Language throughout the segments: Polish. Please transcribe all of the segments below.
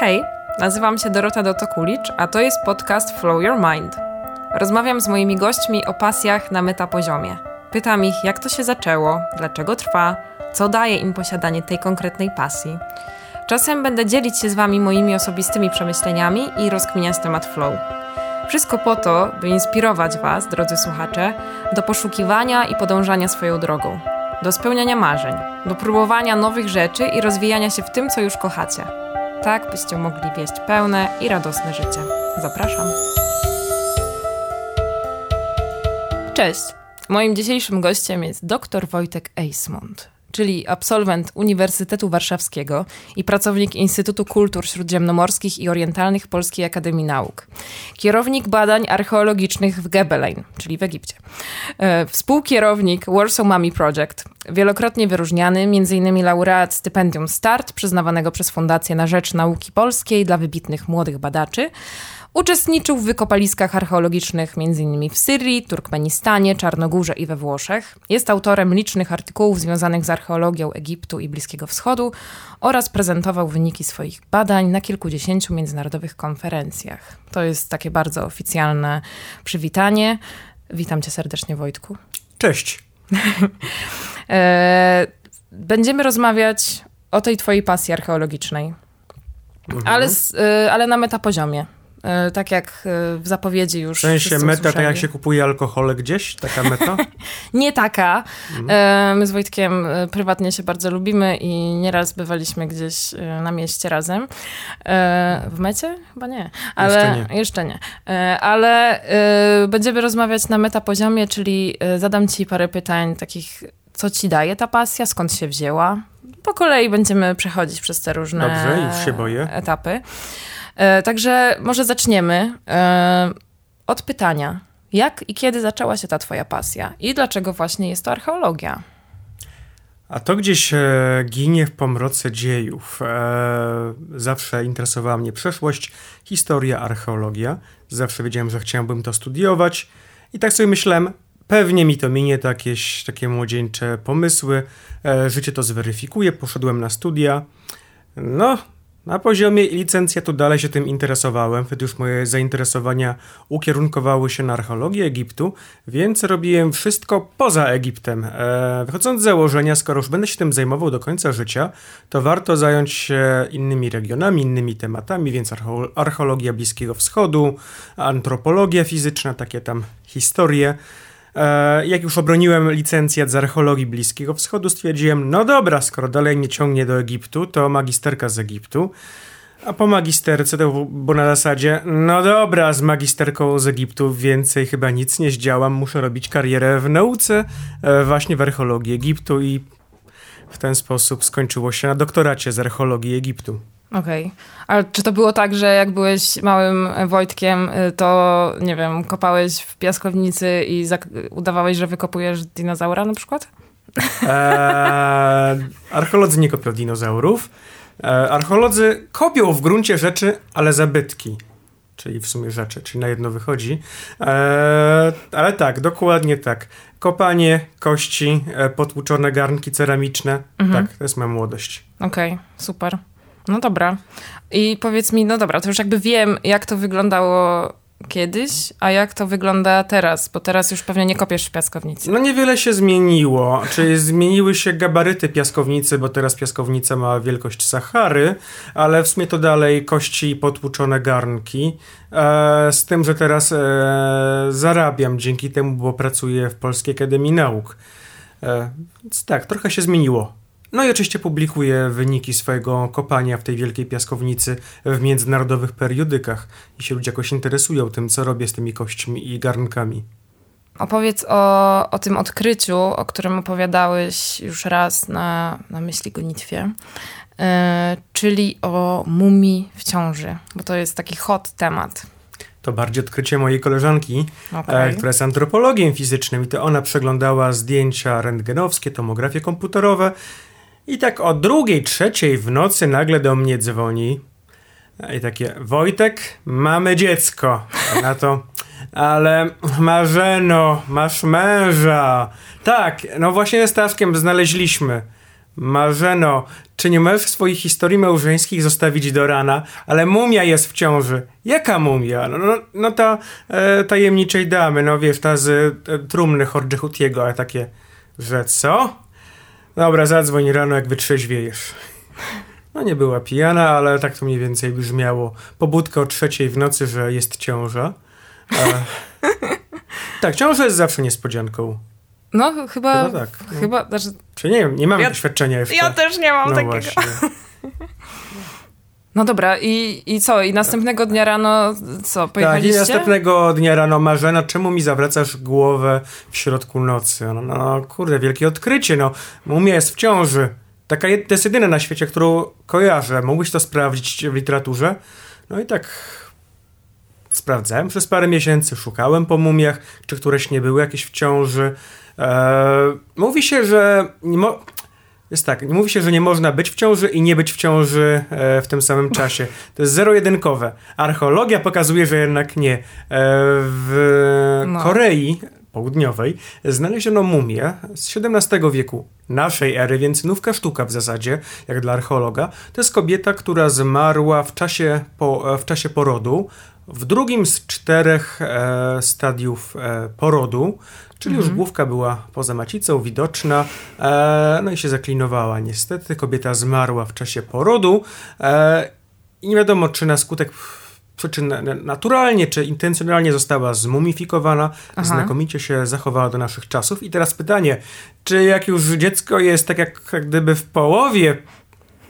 Hej, nazywam się Dorota Dotokulicz, a to jest podcast Flow Your Mind. Rozmawiam z moimi gośćmi o pasjach na metapoziomie. Pytam ich, jak to się zaczęło, dlaczego trwa, co daje im posiadanie tej konkretnej pasji. Czasem będę dzielić się z Wami moimi osobistymi przemyśleniami i rozkminiać temat flow. Wszystko po to, by inspirować Was, drodzy słuchacze, do poszukiwania i podążania swoją drogą, do spełniania marzeń, do próbowania nowych rzeczy i rozwijania się w tym, co już kochacie. Tak, byście mogli wieść pełne i radosne życie. Zapraszam. Cześć. Moim dzisiejszym gościem jest dr Wojtek Eismont czyli absolwent Uniwersytetu Warszawskiego i pracownik Instytutu Kultur Śródziemnomorskich i Orientalnych Polskiej Akademii Nauk. Kierownik badań archeologicznych w Gebelein, czyli w Egipcie. E, współkierownik Warsaw Mummy Project, wielokrotnie wyróżniany, m.in. laureat stypendium START, przyznawanego przez Fundację na Rzecz Nauki Polskiej dla wybitnych młodych badaczy, Uczestniczył w wykopaliskach archeologicznych m.in. w Syrii, Turkmenistanie, Czarnogórze i we Włoszech. Jest autorem licznych artykułów związanych z archeologią Egiptu i Bliskiego Wschodu oraz prezentował wyniki swoich badań na kilkudziesięciu międzynarodowych konferencjach. To jest takie bardzo oficjalne przywitanie. Witam cię serdecznie, Wojtku. Cześć. E, będziemy rozmawiać o tej twojej pasji archeologicznej, mhm. ale, e, ale na metapoziomie. E, tak jak e, w zapowiedzi już. W sensie meta, tak jak się kupuje alkohol gdzieś? Taka meta? nie taka. Mhm. My z Wojtkiem prywatnie się bardzo lubimy i nieraz bywaliśmy gdzieś na mieście razem. W mecie? Chyba nie. Ale, jeszcze nie. Jeszcze nie. Ale będziemy rozmawiać na meta poziomie, czyli zadam ci parę pytań takich, co ci daje ta pasja, skąd się wzięła. Po kolei będziemy przechodzić przez te różne Dobrze, etapy. E, także może zaczniemy e, od pytania. Jak i kiedy zaczęła się ta twoja pasja? I dlaczego właśnie jest to archeologia? A to gdzieś e, ginie w pomroce dziejów. Zawsze interesowała mnie przeszłość, historia, archeologia. Zawsze wiedziałem, że chciałbym to studiować. I tak sobie myślałem, pewnie mi to minie, to jakieś takie młodzieńcze pomysły. Życie to zweryfikuje. Poszedłem na studia. No, na poziomie licencjatu dalej się tym interesowałem, wtedy już moje zainteresowania ukierunkowały się na archeologię Egiptu, więc robiłem wszystko poza Egiptem. E, wychodząc z założenia, skoro już będę się tym zajmował do końca życia, to warto zająć się innymi regionami, innymi tematami, więc archeologia Bliskiego Wschodu, antropologia fizyczna, takie tam historie. E, jak już obroniłem licencjat z archeologii Bliskiego Wschodu, stwierdziłem, no dobra, skoro dalej nie ciągnie do Egiptu, to magisterka z Egiptu. A po magisterce to było na zasadzie, no dobra, z magisterką z Egiptu więcej chyba nic nie zdziałam, muszę robić karierę w nauce, e, właśnie w archeologii Egiptu i w ten sposób skończyło się na doktoracie z archeologii Egiptu. Okej. Okay. Ale czy to było tak, że jak byłeś małym Wojtkiem, y, to nie wiem, kopałeś w piaskownicy i udawałeś, że wykopujesz dinozaura na przykład? Eee, archeolodzy nie kopią dinozaurów. Eee, archeolodzy kopią w gruncie rzeczy, ale zabytki. Czyli w sumie rzeczy, czyli na jedno wychodzi. Eee, ale tak, dokładnie tak. Kopanie, kości, e, potłuczone garnki ceramiczne. Mhm. Tak, to jest moja młodość. Okej, okay, super. No dobra. I powiedz mi, no dobra, to już jakby wiem, jak to wyglądało kiedyś, a jak to wygląda teraz? Bo teraz już pewnie nie kopiesz w piaskownicy. No niewiele się zmieniło. Czyli zmieniły się gabaryty piaskownicy, bo teraz piaskownica ma wielkość Sahary, ale w sumie to dalej kości i potłuczone garnki. E, z tym, że teraz e, zarabiam dzięki temu, bo pracuję w Polskiej Akademii Nauk. E, więc tak, trochę się zmieniło. No i oczywiście publikuje wyniki swojego kopania w tej wielkiej piaskownicy w międzynarodowych periodykach, jeśli ludzie jakoś interesują tym, co robię z tymi kośćmi i garnkami. Opowiedz o, o tym odkryciu, o którym opowiadałeś już raz na, na myśli gonitwie, yy, czyli o mumii w ciąży, bo to jest taki hot temat. To bardziej odkrycie mojej koleżanki, okay. e, która jest antropologiem fizycznym i to ona przeglądała zdjęcia rentgenowskie, tomografie komputerowe i tak o drugiej, trzeciej w nocy nagle do mnie dzwoni. I takie, Wojtek, mamy dziecko. A na to, ale Marzeno, masz męża. Tak, no właśnie z Staszkiem znaleźliśmy. Marzeno, czy nie możesz swoich historii małżeńskich zostawić do rana? Ale mumia jest w ciąży. Jaka mumia? No, no, no ta e, tajemniczej damy, no wiesz, ta z e, trumny Horджehutiego, ale takie, że co? Dobra, zadzwoń rano, jak wytrzeźwiejesz. No nie była pijana, ale tak to mniej więcej brzmiało. Pobudka o trzeciej w nocy, że jest ciąża. E, tak, ciąża jest zawsze niespodzianką. No, chyba. Chyba tak, no. Chyba, znaczy, Czy nie wiem, nie mam Ja- doświadczenia jeszcze. ja też nie mam no takiego. właśnie. No dobra, i, i co? I następnego dnia rano co? Tak, i Pojechaliście? następnego dnia rano Marzena, czemu mi zawracasz głowę w środku nocy? No, no, no kurde, wielkie odkrycie, no. Mumia jest w ciąży. Taka jed- to jest jedyna na świecie, którą kojarzę. Mógłbyś to sprawdzić w literaturze? No i tak sprawdzałem przez parę miesięcy, szukałem po mumiach, czy któreś nie były jakieś w ciąży. Eee, mówi się, że mo- jest tak, mówi się, że nie można być w ciąży i nie być w ciąży e, w tym samym czasie. To jest zero-jedynkowe. Archeologia pokazuje, że jednak nie. E, w No. Korei Południowej znaleziono mumię z XVII wieku naszej ery, więc nówka sztuka w zasadzie, jak dla archeologa. To jest kobieta, która zmarła w czasie, po, e, w czasie porodu, w drugim z czterech e, stadiów e, porodu, czyli już główka była poza macicą, widoczna, e, no i się zaklinowała. Niestety kobieta zmarła w czasie porodu e, i nie wiadomo, czy na skutek przyczyn na- naturalnie, czy intencjonalnie została zmumifikowana, Aha. znakomicie się zachowała do naszych czasów. I teraz pytanie, czy jak już dziecko jest tak jak, jak gdyby w połowie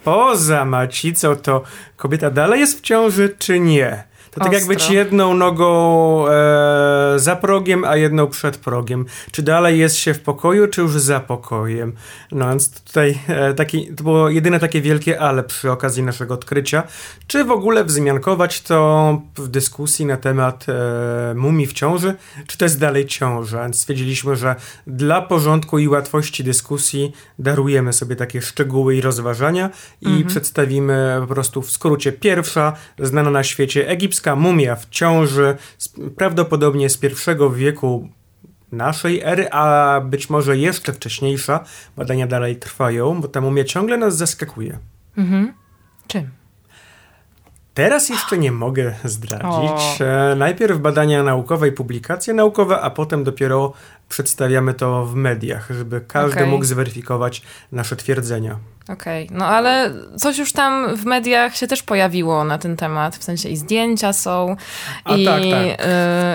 poza macicą, to kobieta dalej jest w ciąży, czy nie? To tak jak być jedną nogą e, za progiem, a jedną przed progiem. Czy dalej jest się w pokoju, czy już za pokojem? No więc tutaj e, taki, to było jedyne takie wielkie ale przy okazji naszego odkrycia. Czy w ogóle wzmiankować to w dyskusji na temat e, mumii w ciąży, czy to jest dalej ciąża? Więc stwierdziliśmy, że dla porządku i łatwości dyskusji darujemy sobie takie szczegóły i rozważania i przedstawimy po prostu w skrócie pierwsza znana na świecie egipska mumia w ciąży, prawdopodobnie z pierwszego wieku naszej ery, a być może jeszcze wcześniejsza. Badania dalej trwają, bo ta mumia ciągle nas zaskakuje. Mhm. Czym? Teraz jeszcze nie mogę zdradzić. E, Najpierw badania naukowe i publikacje naukowe, a potem dopiero przedstawiamy to w mediach, żeby każdy Okej. mógł zweryfikować nasze twierdzenia. Okej, no ale coś już tam w mediach się też pojawiło na ten temat, w sensie i zdjęcia są, A i, tak, tak.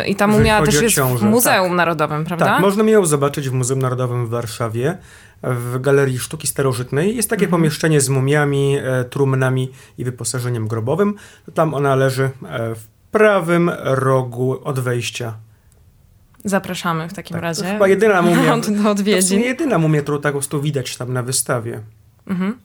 y, i ta mumia też jest w Muzeum tak. Narodowym, prawda? Tak, można ją zobaczyć w Muzeum Narodowym w Warszawie, w Galerii Sztuki Starożytnej. Jest takie pomieszczenie z mumiami, e, trumnami i wyposażeniem grobowym. Tam ona leży e, w prawym rogu od wejścia. Zapraszamy w takim Tak, to razie. chyba jedyna mumia. do To odwiedzin. jedyna mumia, którą tak po prostu widać tam na wystawie. Mhm.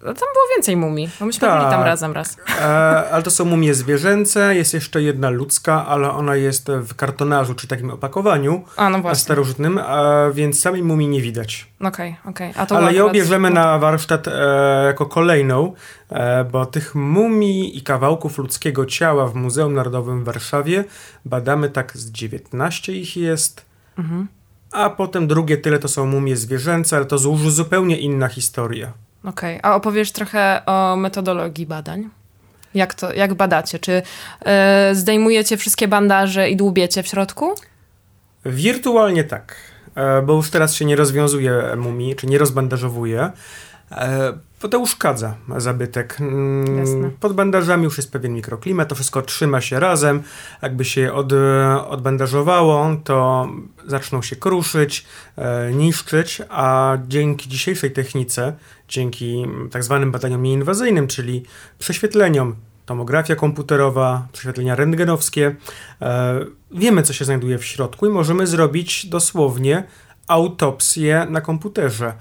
No, Tam było więcej mumii, bo myśmy Tak. byli tam razem raz. E, ale to są mumie zwierzęce, jest jeszcze jedna ludzka, ale ona jest w kartonażu, czy takim opakowaniu A, no właśnie. starożytnym, a więc samej mumii nie widać. Okej, okej. A to Ale ją bierzemy na warsztat e, jako kolejną, e, bo tych mumii i kawałków ludzkiego ciała w Muzeum Narodowym w Warszawie badamy tak z 19 ich jest, Mhm. A potem drugie tyle to są mumie zwierzęce, ale to już zupełnie inna historia. Okej, a opowiesz trochę o metodologii badań? Jak to, jak badacie? Czy e, zdejmujecie wszystkie bandaże i dłubiecie w środku? Wirtualnie tak, e, bo już teraz się nie rozwiązuje mumii, czy nie rozbandażowuje, bo to uszkadza zabytek. Mm, Jasne. Pod bandażami już jest pewien mikroklimat, to wszystko trzyma się razem. Jakby się od, odbandażowało, to zaczną się kruszyć, e, niszczyć, a dzięki dzisiejszej technice, dzięki tak zwanym badaniom nieinwazyjnym, czyli prześwietleniom, tomografia komputerowa, prześwietlenia rentgenowskie, e, wiemy, co się znajduje w środku i możemy zrobić dosłownie autopsję na komputerze.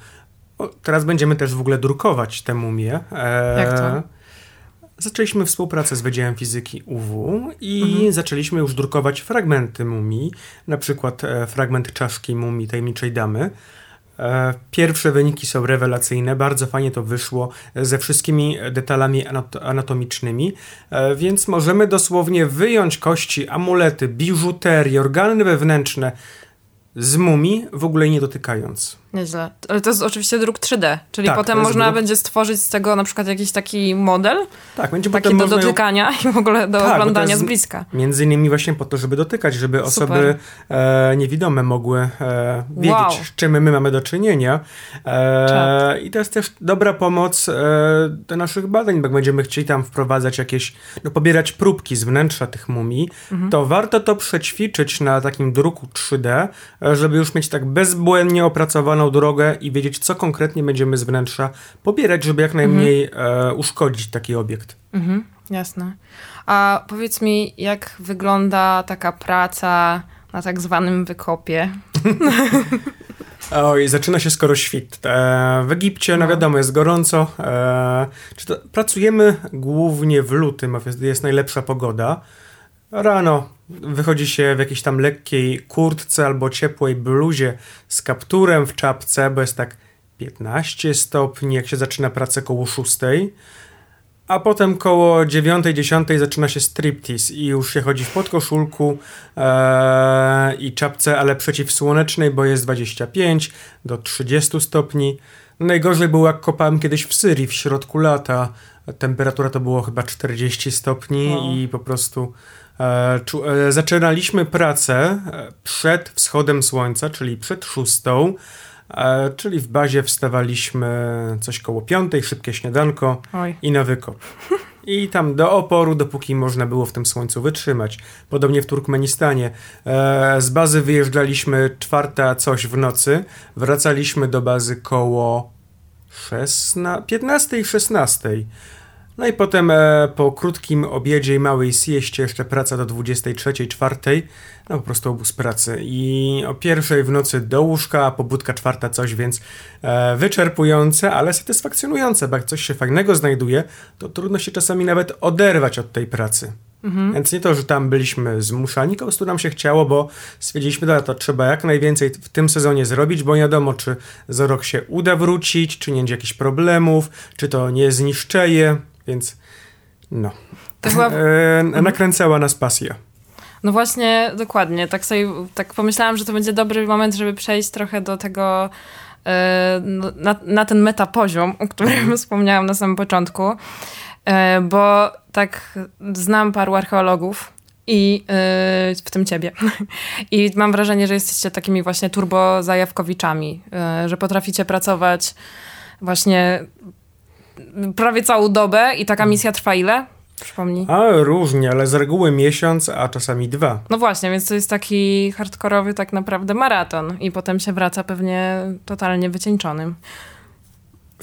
O, teraz będziemy też w ogóle drukować te mumie. E, Jak to? Zaczęliśmy współpracę z Wydziałem Fizyki UW i zaczęliśmy już drukować fragmenty mumii, na przykład e, fragment czaszki mumii tajemniczej damy. E, Pierwsze wyniki są rewelacyjne, bardzo fajnie to wyszło ze wszystkimi detalami anat- anatomicznymi, e, więc możemy dosłownie wyjąć kości, amulety, biżuterię, organy wewnętrzne z mumii, w ogóle nie dotykając. Nieźle. Ale to jest oczywiście druk 3D, czyli Tak, potem można druk- będzie stworzyć z tego na przykład jakiś taki model, Tak, będzie taki potem do ją- dotykania i w ogóle do Tak, oglądania z bliska. Między innymi właśnie po to, żeby dotykać, żeby Super. osoby e, niewidome mogły e, wiedzieć, Wow. z czym my mamy do czynienia. E, I to jest też dobra pomoc e, do naszych badań, bo jak będziemy chcieli tam wprowadzać jakieś, no pobierać próbki z wnętrza tych mumii, Mhm. to warto to przećwiczyć na takim druku 3D, e, żeby już mieć tak bezbłędnie opracowaną drogę i wiedzieć, co konkretnie będziemy z wnętrza pobierać, żeby jak najmniej e, uszkodzić taki obiekt. Mhm, jasne. A powiedz mi, jak wygląda taka praca na tak zwanym wykopie? Oj, zaczyna się skoro świt. E, w Egipcie, no No. wiadomo, jest gorąco. E, to, pracujemy głównie w lutym, jest najlepsza pogoda. Rano wychodzi się w jakiejś tam lekkiej kurtce albo ciepłej bluzie z kapturem w czapce, bo jest tak 15 stopni, jak się zaczyna pracę koło 6. A potem koło 9-10 zaczyna się striptease i już się chodzi w podkoszulku e, i czapce, ale przeciwsłonecznej, bo jest 25 do 30 stopni. Najgorzej było jak kopałem kiedyś w Syrii w środku lata. Temperatura to było chyba 40 stopni Wow. i po prostu zaczynaliśmy pracę e, przed wschodem słońca, czyli przed szóstą. E, czyli w bazie wstawaliśmy coś koło piątej, szybkie śniadanko Oj. i na wykop. I tam do oporu, dopóki można było w tym słońcu wytrzymać. Podobnie w Turkmenistanie. E, z bazy wyjeżdżaliśmy czwarta coś w nocy, wracaliśmy do bazy koło 16, 15 i 16. No i potem e, po krótkim obiedzie i małej sieście jeszcze praca do 23, 4. No po prostu obóz pracy. I o pierwszej w nocy do łóżka, a pobudka czwarta coś, więc e, wyczerpujące, ale satysfakcjonujące, bo jak coś się fajnego znajduje, to trudno się czasami nawet oderwać od tej pracy. Więc nie to, że tam byliśmy zmuszani, po prostu nam się chciało, bo stwierdziliśmy, że to trzeba jak najwięcej w tym sezonie zrobić, bo nie wiadomo, czy za rok się uda wrócić, czy nie będzie jakichś problemów, czy to nie zniszczeje, więc no. Chyba E, nakręcała nas pasja. No właśnie, dokładnie. Tak sobie tak pomyślałam, że to będzie dobry moment, żeby przejść trochę do tego, e, no, na, na ten metapoziom, o którym wspomniałam na samym początku. E, bo tak znam paru archeologów i e, w tym ciebie. I mam wrażenie, że jesteście takimi właśnie turbozajawkowiczami, że potraficie pracować właśnie prawie całą dobę i taka misja trwa ile? Przypomnij. A różnie, ale z reguły miesiąc, a czasami dwa. No właśnie, więc to jest taki hardkorowy tak naprawdę maraton i potem się wraca pewnie totalnie wycieńczonym.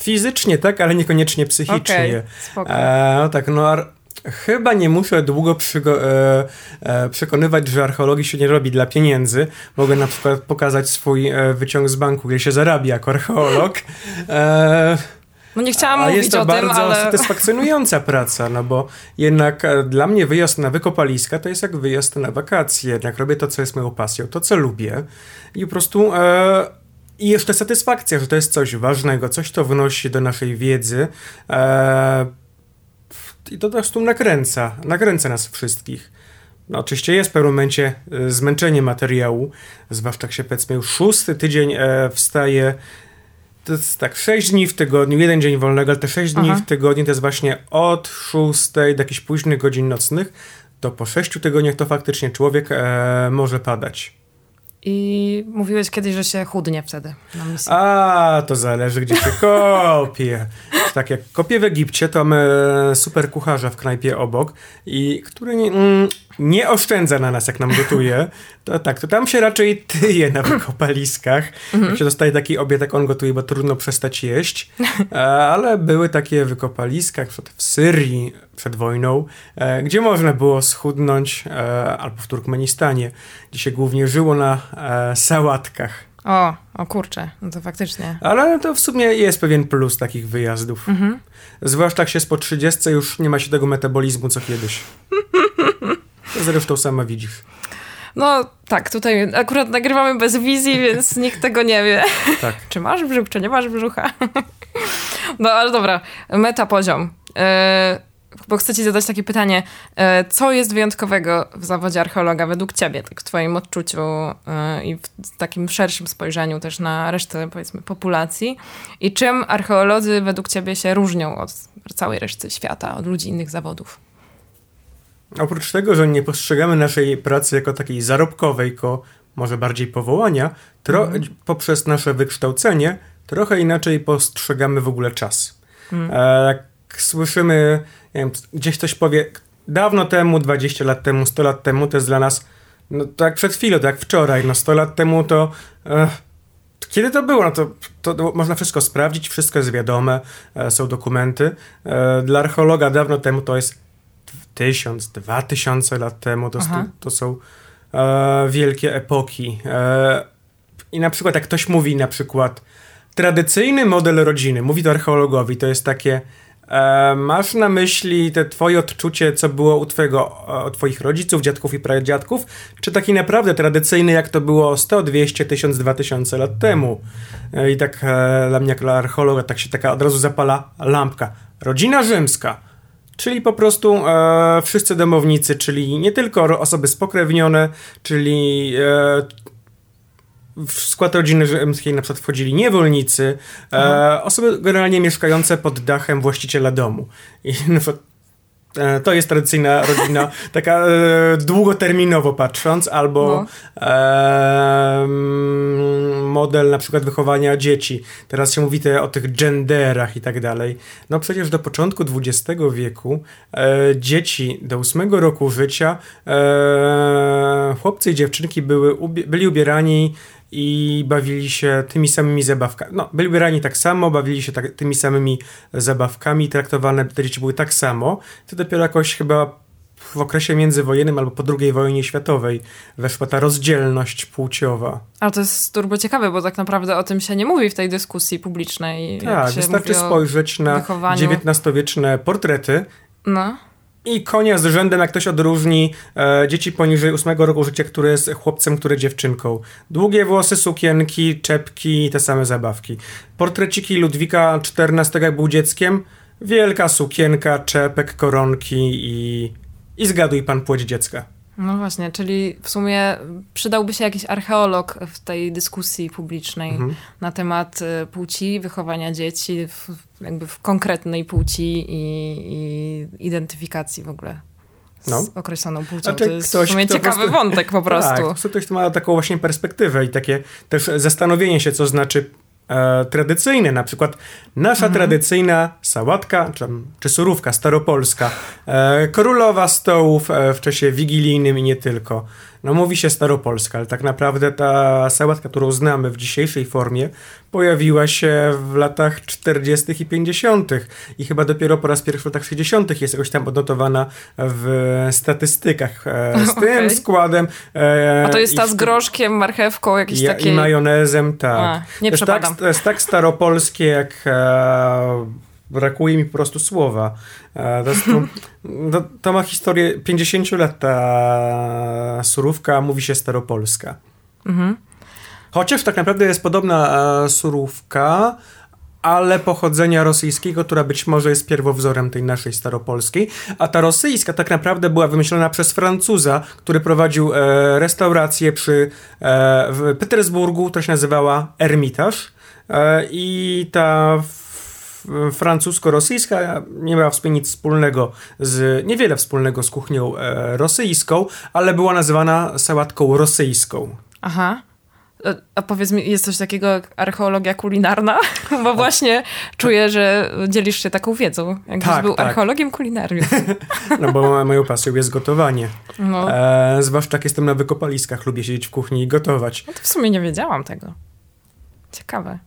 Fizycznie tak, ale niekoniecznie psychicznie. Spoko. E, no tak, no chyba nie muszę długo przygo- e, e, przekonywać, że archeologii się nie robi dla pieniędzy. Mogę na przykład pokazać swój e, wyciąg z banku, gdzie się zarabia jako archeolog. E, No nie chciałam a mówić jest to o tym, bardzo ale... satysfakcjonująca praca, no bo jednak e, dla mnie wyjazd na wykopaliska to jest jak wyjazd na wakacje. Jednak robię to, co jest moją pasją, to, co lubię i po prostu... E, i jeszcze satysfakcja, że to jest coś ważnego, coś to wnosi do naszej wiedzy. E, I to po prostu nakręca, nakręca nas wszystkich. No, oczywiście jest w pewnym momencie e, zmęczenie materiału, zwłaszcza jak się powiedzmy już szósty tydzień e, wstaje. To jest tak, 6 dni w tygodniu, jeden dzień wolnego, ale te 6 dni Aha. w tygodniu to jest właśnie od 6 do jakichś późnych godzin nocnych. To po 6 tygodniach to faktycznie człowiek e, może padać. I mówiłeś kiedyś, że się chudnie wtedy na misji. A, to zależy, gdzie się kopie. Tak jak kopię w Egipcie, to mamy super kucharza w knajpie obok, i który nie, mm, nie oszczędza na nas, jak nam gotuje. To tak, to tam się raczej tyje na wykopaliskach. Jak się dostaje taki obiad, jak on gotuje, bo trudno przestać jeść. E, Ale były takie wykopaliska, na przykład w Syrii przed wojną, e, gdzie można było schudnąć, e, albo w Turkmenistanie, gdzie się głównie żyło na e, sałatkach. O, o kurczę, no to faktycznie. Ale to w sumie jest pewien plus takich wyjazdów. Mhm. Zwłaszcza jak się po 30 już nie ma się tego metabolizmu co kiedyś. To Zresztą sama widzisz. No tak, tutaj akurat nagrywamy bez wizji, więc nikt tego nie wie. Tak. Czy masz brzuch, czy nie masz brzucha? No ale dobra, metapoziom. Yy, bo chcę ci zadać takie pytanie. E, co jest wyjątkowego w zawodzie archeologa według ciebie, tak w twoim odczuciu e, i w takim szerszym spojrzeniu też na resztę, powiedzmy, populacji? I czym archeolodzy według ciebie się różnią od całej reszty świata, od ludzi innych zawodów? Oprócz tego, że nie postrzegamy naszej pracy jako takiej zarobkowej, jako może bardziej powołania, mm. poprzez nasze wykształcenie trochę inaczej postrzegamy w ogóle czas. Mm. E, słyszymy, wiem, gdzieś ktoś powie, dawno temu, 20 lat temu, 100 lat temu, to jest dla nas, no tak przed chwilą, tak wczoraj, no 100 lat temu to... E, kiedy to było? No to, to, to, można wszystko sprawdzić, wszystko jest wiadome, e, są dokumenty. E, dla archeologa dawno temu to jest tysiąc, dwa tysiące lat temu, to, to są e, wielkie epoki. E, I na przykład jak ktoś mówi na przykład tradycyjny model rodziny, mówi to archeologowi, to jest takie e, masz na myśli te twoje odczucie, co było u twojego, u twoich rodziców, dziadków i pradziadków, czy taki naprawdę tradycyjny, jak to było 100, 200, 1000, 2000 lat temu? E, I tak e, dla mnie, jak dla archeologa, tak się taka od razu zapala lampka. Rodzina rzymska czyli po prostu e, wszyscy domownicy, czyli nie tylko osoby spokrewnione, czyli e, w skład rodziny rzymskiej na przykład wchodzili niewolnicy, e, osoby generalnie mieszkające pod dachem właściciela domu. I na przykład E, to jest tradycyjna rodzina, taka e, długoterminowo patrząc, albo no. model na przykład wychowania dzieci. Teraz się mówi te, o tych genderach i tak dalej. No przecież do początku XX wieku e, dzieci do ósmego roku życia, e, chłopcy i dziewczynki były, byli ubierani i bawili się tymi samymi zabawkami. No, byli ubierani tak samo, bawili się tak, tymi samymi zabawkami, traktowane te dzieci były tak samo. To dopiero jakoś chyba w okresie międzywojennym albo po II wojnie światowej weszła ta rozdzielność płciowa. Ale to jest turbo ciekawe, bo tak naprawdę o tym się nie mówi w tej dyskusji publicznej. Tak, wystarczy spojrzeć na XIX-wieczne portrety. No i konia z rzędem, jak ktoś odróżni e, dzieci poniżej 8 roku życia, który jest chłopcem, który dziewczynką. Długie włosy, sukienki, czepki, te same zabawki. Portreciki Ludwika XIV, jak był dzieckiem. Wielka sukienka, czepek, koronki i, i zgaduj pan płeć dziecka. No właśnie, czyli w sumie przydałby się jakiś archeolog w tej dyskusji publicznej mhm. na temat y, płci, wychowania dzieci, w, jakby w konkretnej płci i, i identyfikacji w ogóle z no. określoną płcią. Znaczy, to jest ktoś, w sumie ciekawy prostu, wątek po prostu. Tak, ktoś ma taką właśnie perspektywę i takie też zastanowienie się, co znaczy e, tradycyjne, na przykład nasza mhm. tradycyjna sałatka, czy, czy surówka staropolska, e, królowa stołów e, w czasie wigilijnym i nie tylko. No mówi się staropolska, ale tak naprawdę ta sałatka, którą znamy w dzisiejszej formie, pojawiła się w latach 40. i 50. i chyba dopiero po raz pierwszy w latach 60. jest jakoś tam odnotowana w statystykach e, z okay. tym składem. E, A to jest ta z groszkiem, marchewką, jakieś takie... I majonezem, tak. A, nie jest, tak, tak staropolskie, jak e, brakuje mi po prostu słowa. E, to, to, ma historię 50 lat ta surówka, mówi się staropolska. Mhm. Chociaż tak naprawdę jest podobna e, surówka, ale pochodzenia rosyjskiego, która być może jest pierwowzorem tej naszej staropolskiej. A ta rosyjska tak naprawdę była wymyślona przez Francuza, który prowadził e, restaurację przy, e, w Petersburgu, która się nazywała Ermitaż. E, I ta francusko-rosyjska nie miała w sumie nic wspólnego z, niewiele wspólnego z kuchnią e, rosyjską, ale była nazywana sałatką rosyjską. Aha. E, a powiedz mi, jest coś takiego jak archeologia kulinarna? Bo właśnie czuję, że dzielisz się taką wiedzą. Jakbyś tak, był tak. archeologiem kulinarnym. No bo moją pasją jest gotowanie. No. E, zwłaszcza jak jestem na wykopaliskach, lubię siedzieć w kuchni i gotować. No to w sumie nie wiedziałam tego. Ciekawe.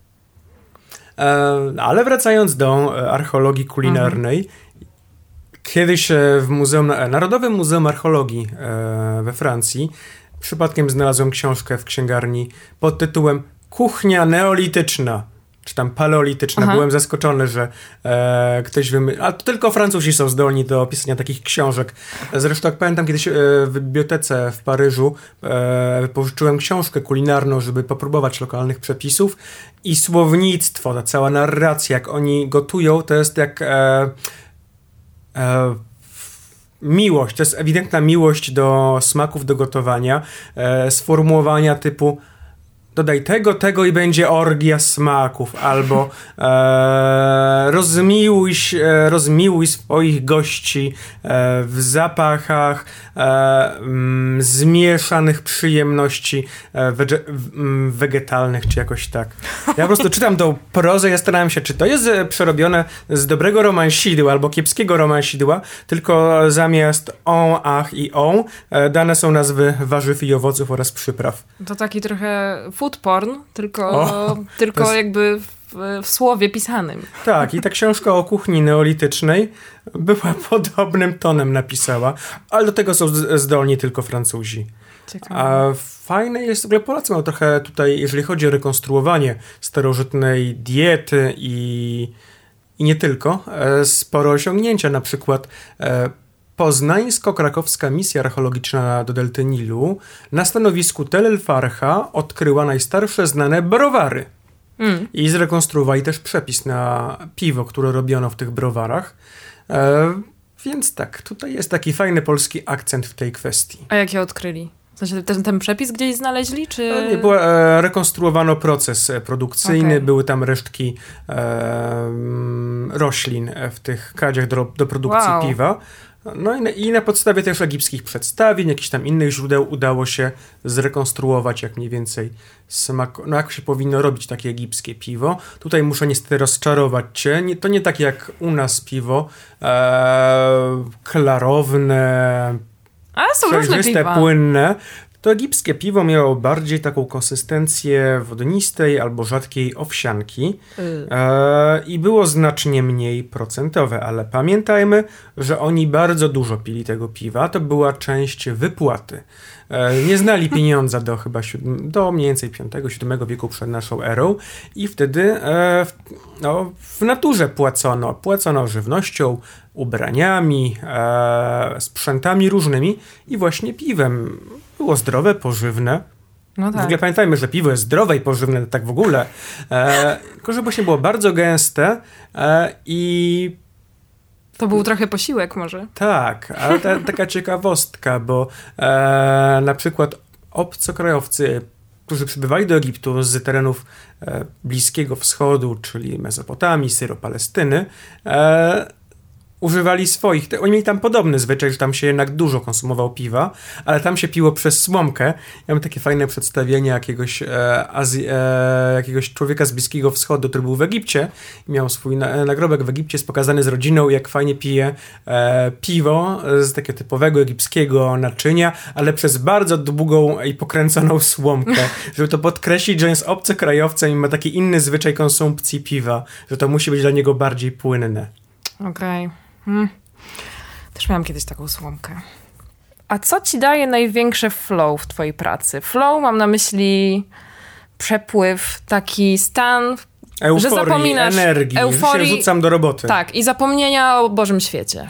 E, ale wracając do e, archeologii kulinarnej, mhm. kiedyś e, w Muzeum, Narodowym Muzeum Archeologii we Francji przypadkiem znalazłem książkę w księgarni pod tytułem Kuchnia neolityczna czy tam paleolityczna. Aha. Byłem zaskoczony, że e, ktoś wymyślił. A to tylko Francuzi są zdolni do pisania takich książek. Zresztą, jak pamiętam, kiedyś e, w bibliotece w Paryżu e, pożyczyłem książkę kulinarną, żeby popróbować lokalnych przepisów i słownictwo, ta cała narracja, jak oni gotują, to jest jak. E, e, miłość, to jest ewidentna miłość do smaków, do gotowania, e, sformułowania typu dodaj tego, tego i będzie orgia smaków, albo e, rozmiłuj, rozmiłuj swoich gości e, w zapachach e, mm, zmieszanych przyjemności e, wege, mm, wegetalnych, czy jakoś tak. Ja po prostu czytam tą prozę, ja starałem się, czy to jest e, przerobione z dobrego romansidła albo kiepskiego romansidła, tylko zamiast on, ach i on dane są nazwy warzyw i owoców oraz przypraw. To taki trochę food porn, tylko, o, tylko jest... jakby w, w, słowie pisanym. Tak, i ta książka o kuchni neolitycznej była podobnym tonem napisała, ale do tego są zdolni tylko Francuzi. Ciekawe. A fajne jest, w ogóle Polacy mają trochę tutaj, jeżeli chodzi o rekonstruowanie starożytnej diety i, i nie tylko, e, sporo osiągnięcia, na przykład e, Poznańsko-krakowska misja archeologiczna do Delty Nilu na stanowisku Tel el Farha odkryła najstarsze znane browary. Mm. I zrekonstruowali też przepis na piwo, które robiono w tych browarach. E, więc tak, tutaj jest taki fajny polski akcent w tej kwestii. A jak je odkryli? W sensie ten, ten przepis gdzieś znaleźli, czy... E, nie, było, e, rekonstruowano proces e, produkcyjny, okay. były tam resztki e, roślin w tych kadziach do, do produkcji wow. piwa. No i na, i na, podstawie też egipskich przedstawień, jakichś tam innych źródeł udało się zrekonstruować jak mniej więcej smak, no jak się powinno robić takie egipskie piwo. Tutaj muszę niestety rozczarować cię, nie, to nie tak jak u nas piwo, e, klarowne, a są różne piwa. płynne. To egipskie piwo miało bardziej taką konsystencję wodnistej albo rzadkiej owsianki y. e, i było znacznie mniej procentowe, ale pamiętajmy, że oni bardzo dużo pili tego piwa. To była część wypłaty. E, nie znali pieniądza do chyba do mniej więcej V-VII wieku przed naszą erą i wtedy e, w, no, w naturze płacono. Płacono żywnością, ubraniami, e, sprzętami różnymi i właśnie piwem. Było zdrowe, pożywne. No tak. W ogóle pamiętajmy, że piwo jest zdrowe i pożywne tak w ogóle. E, tylko, że właśnie było bardzo gęste e, i to był trochę posiłek może. Tak, ale ta, taka ciekawostka, bo e, na przykład obcokrajowcy, którzy przybywali do Egiptu z terenów e, Bliskiego Wschodu, czyli Mezopotamii, Syro-Palestyny, e, używali swoich. Oni mieli tam podobny zwyczaj, że tam się jednak dużo konsumował piwa, ale tam się piło przez słomkę. Ja mam takie fajne przedstawienie jakiegoś, e, Azji, e, jakiegoś człowieka z Bliskiego Wschodu, który był w Egipcie i miał swój na, nagrobek w Egipcie, jest pokazany z rodziną, jak fajnie pije e, piwo z takiego typowego egipskiego naczynia, ale przez bardzo długą i pokręconą słomkę, żeby to podkreślić, że jest obcokrajowcem i ma taki inny zwyczaj konsumpcji piwa, że to musi być dla niego bardziej płynne. Okej. Okay. Hmm. Też miałam kiedyś taką słomkę. A co ci daje największe flow w twojej pracy? Flow mam na myśli przepływ, taki stan, Euforii, że zapominasz energii, euforii, że się rzucam do roboty. Tak, i zapomnienia o Bożym świecie.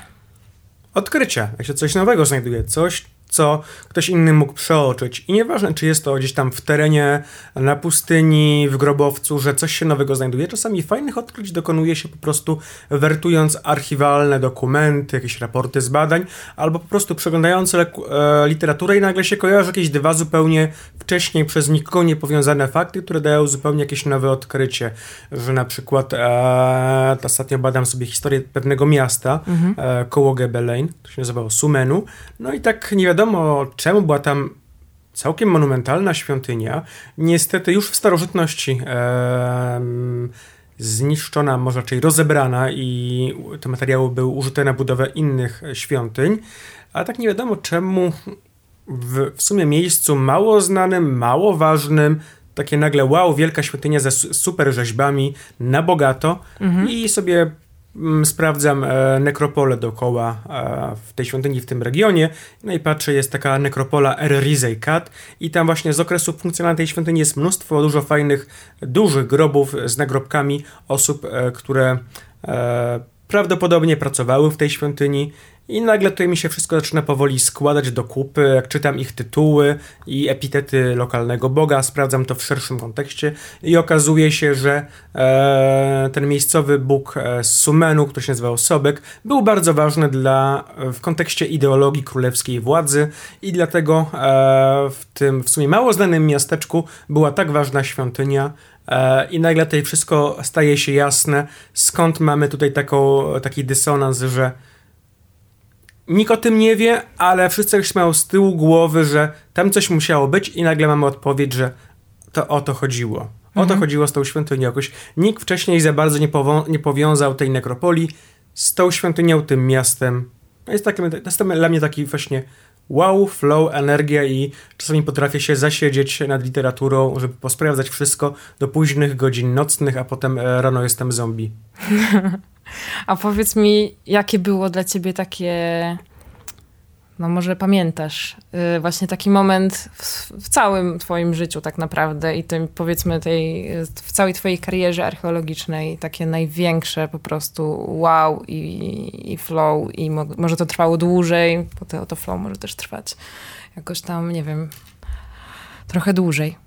Odkrycia, jak się coś nowego znajduje, coś, co ktoś inny mógł przeoczyć. I nieważne, czy jest to gdzieś tam w terenie, na pustyni, w grobowcu, że coś się nowego znajduje. Czasami fajnych odkryć dokonuje się po prostu wertując archiwalne dokumenty, jakieś raporty z badań, albo po prostu przeglądając e, literaturę i nagle się kojarzy jakieś dwa zupełnie wcześniej przez nikogo niepowiązane fakty, które dają zupełnie jakieś nowe odkrycie. Że na przykład e, ostatnio badam sobie historię pewnego miasta mhm. e, koło Gebelein, to się nazywało Sumenu. No i tak nie wiadomo wiadomo czemu była tam całkiem monumentalna świątynia. Niestety już w starożytności e, zniszczona, może raczej rozebrana i te materiały były użyte na budowę innych świątyń, ale tak nie wiadomo czemu w, w sumie miejscu mało znanym, mało ważnym, takie nagle wow, wielka świątynia ze super rzeźbami na bogato mhm. i sobie sprawdzam e, nekropolę dookoła e, w tej świątyni, w tym regionie. No i patrzę, jest taka nekropola Er Rizei Kat i tam właśnie z okresu funkcjonowania tej świątyni jest mnóstwo dużo fajnych, dużych grobów z nagrobkami osób, e, które prawdopodobnie pracowały w tej świątyni i nagle tutaj mi się wszystko zaczyna powoli składać do kupy, jak czytam ich tytuły i epitety lokalnego boga, sprawdzam to w szerszym kontekście i okazuje się, że e, ten miejscowy bóg e, z Sumenu, który się nazywał Sobek, był bardzo ważny dla, w kontekście ideologii królewskiej władzy i dlatego e, w tym w sumie mało znanym miasteczku była tak ważna świątynia, e, i nagle tutaj wszystko staje się jasne, skąd mamy tutaj taką, taki dysonans, że Nikt o tym nie wie, ale wszyscy już mają z tyłu głowy, że tam coś musiało być i nagle mamy odpowiedź, że to o to chodziło. O mhm. to chodziło z tą świątynią jakoś. Nikt wcześniej za bardzo nie, nie powiązał tej nekropolii z tą świątynią, tym miastem. Jest, taki, jest dla mnie taki właśnie wow, flow, energia i czasami potrafię się zasiedzieć nad literaturą, żeby posprawdzać wszystko do późnych godzin nocnych, a potem e, rano jestem zombie. A powiedz mi, jakie było dla ciebie takie, no może pamiętasz, yy, właśnie taki moment w, w, całym twoim życiu tak naprawdę i tym powiedzmy tej, w całej twojej karierze archeologicznej, takie największe po prostu wow i, i flow i mo może to trwało dłużej, bo to, to flow może też trwać jakoś tam, nie wiem, trochę dłużej.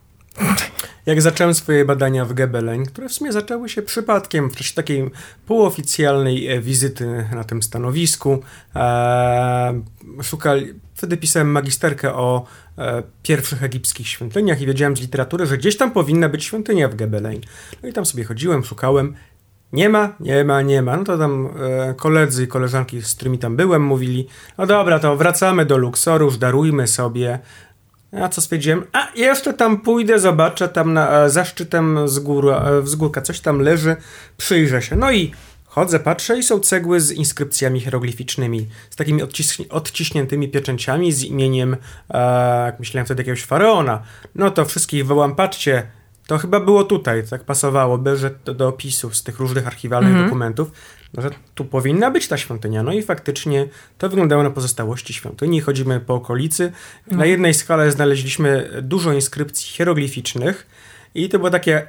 Jak zacząłem swoje badania w Gebeleń, które w sumie zaczęły się przypadkiem w czasie takiej półoficjalnej e, wizyty na tym stanowisku, e, szukali, wtedy pisałem magisterkę o e, pierwszych egipskich świątyniach i wiedziałem z literatury, że gdzieś tam powinna być świątynia w Gebeleń. No i tam sobie chodziłem, szukałem, nie ma, nie ma, nie ma. No to tam e, koledzy i koleżanki, z którymi tam byłem, mówili, no dobra, to wracamy do Luksoru, darujmy sobie. A co stwierdziłem? A jeszcze tam pójdę, zobaczę tam na, e, za szczytem z góry, e, wzgórka coś tam leży, przyjrzę się. No i chodzę, patrzę i są cegły z inskrypcjami hieroglificznymi, z takimi odciś odciśniętymi pieczęciami z imieniem, e, jak myślałem wtedy, jakiegoś faraona. No to wszystkich wołam, patrzcie, to chyba było tutaj, tak pasowało, że do, do opisów z tych różnych archiwalnych mm -hmm. Że tu powinna być ta świątynia. No i faktycznie to wyglądało na pozostałości świątyni. Chodzimy po okolicy. Na mhm. jednej skale znaleźliśmy dużo inskrypcji hieroglificznych i to było takie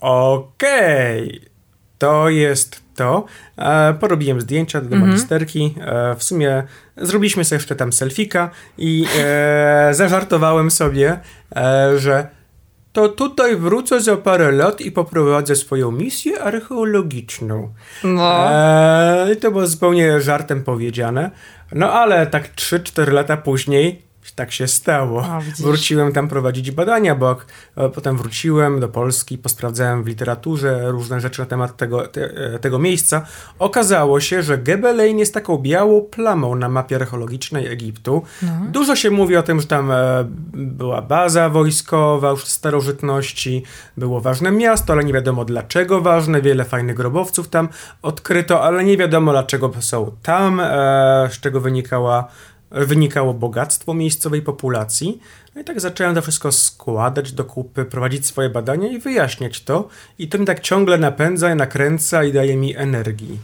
okej, okay, to jest to. E, porobiłem zdjęcia do mhm. magisterki. E, w sumie zrobiliśmy sobie jeszcze tam selfika i e, zażartowałem sobie, e, że to tutaj wrócę za parę lat i poprowadzę swoją misję archeologiczną. No. Eee, to było zupełnie żartem powiedziane. No ale tak 3-4 lata później tak się stało. O, Wróciłem tam prowadzić badania, bo e, potem wróciłem do Polski, posprawdzałem w literaturze różne rzeczy na temat tego, te, e, tego miejsca. Okazało się, że Gebelein jest taką białą plamą na mapie archeologicznej Egiptu. No. Dużo się mówi o tym, że tam e, była baza wojskowa już z starożytności, było ważne miasto, ale nie wiadomo dlaczego ważne. Wiele fajnych grobowców tam odkryto, ale nie wiadomo dlaczego są tam, z czego wynikała wynikało bogactwo miejscowej populacji. No i tak zacząłem to wszystko składać do kupy, prowadzić swoje badania i wyjaśniać to. I to mi tak ciągle napędza, nakręca i daje mi energii.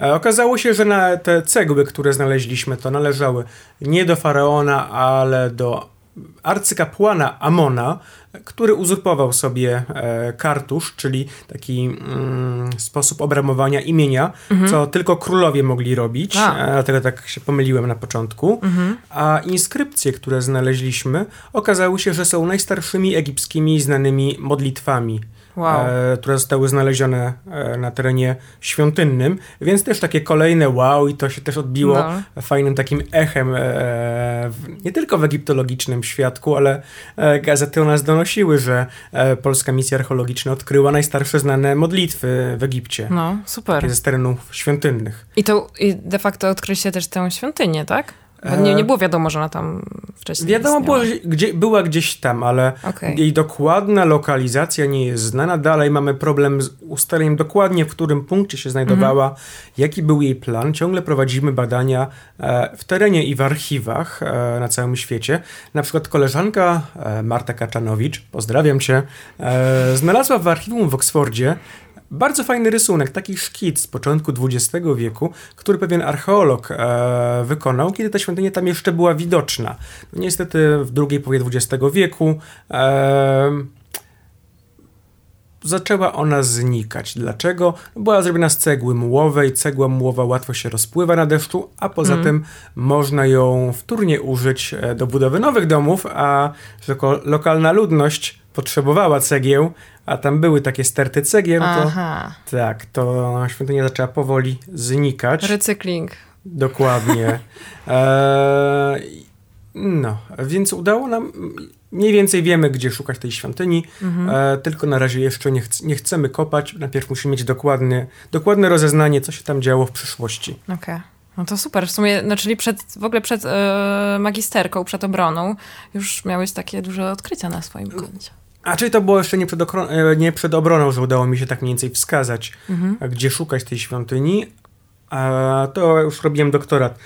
E, okazało się, że na te cegły, które znaleźliśmy, to należały nie do faraona, ale do arcykapłana Amona, który uzurpował sobie e, kartusz, czyli taki mm, sposób obramowania imienia, mhm. co tylko królowie mogli robić, a. dlatego tak się pomyliłem na początku. Mhm. A inskrypcje, które znaleźliśmy, okazały się, że są najstarszymi egipskimi znanymi modlitwami wow. e, które zostały znalezione e, na terenie świątynnym, więc też takie kolejne wow i to się też odbiło no. fajnym takim echem e, w, nie tylko w egiptologicznym świadku, ale e, gazety o nas donosiły, że e, polska misja archeologiczna odkryła najstarsze znane modlitwy w Egipcie. No, super. Ze terenów świątynnych. I to i de facto odkryliście też tę świątynię, tak? Nie, nie było wiadomo, że ona tam wcześniej Wiadomo było, gdzie, była gdzieś tam, ale okay. jej dokładna lokalizacja nie jest znana. Dalej mamy problem z ustaleniem dokładnie, w którym punkcie się znajdowała, mm -hmm. jaki był jej plan. Ciągle prowadzimy badania e, w terenie i w archiwach e, na całym świecie. Na przykład koleżanka e, Marta Kaczanowicz, pozdrawiam cię, znalazła w archiwum w Oksfordzie bardzo fajny rysunek, taki szkic z początku XX wieku, który pewien archeolog e, wykonał, kiedy ta świątynia tam jeszcze była widoczna. No, niestety w drugiej połowie XX wieku e, zaczęła ona znikać. Dlaczego? Była zrobiona z cegły mułowej. Cegła mułowa łatwo się rozpływa na deszczu, a poza mm. tym można ją wtórnie użyć e, do budowy nowych domów, a lokalna ludność potrzebowała cegieł, a tam były takie sterty cegieł, to tak, to świątynia zaczęła powoli znikać. Recykling. Dokładnie. Eee, no, więc udało nam, mniej więcej wiemy, gdzie szukać tej świątyni, mhm. e, tylko na razie jeszcze nie, ch nie, chcemy kopać. Najpierw musimy mieć dokładne, dokładne rozeznanie, co się tam działo w przyszłości. Okej. Okay. No to super. W sumie, no czyli przed, w ogóle przed e, magisterką, przed obroną już miałeś takie duże odkrycia na swoim koncie. A czyli to było jeszcze nie przed, e, nie przed obroną, że udało mi się tak mniej więcej wskazać, mhm. gdzie szukać tej świątyni. A to już robiłem doktorat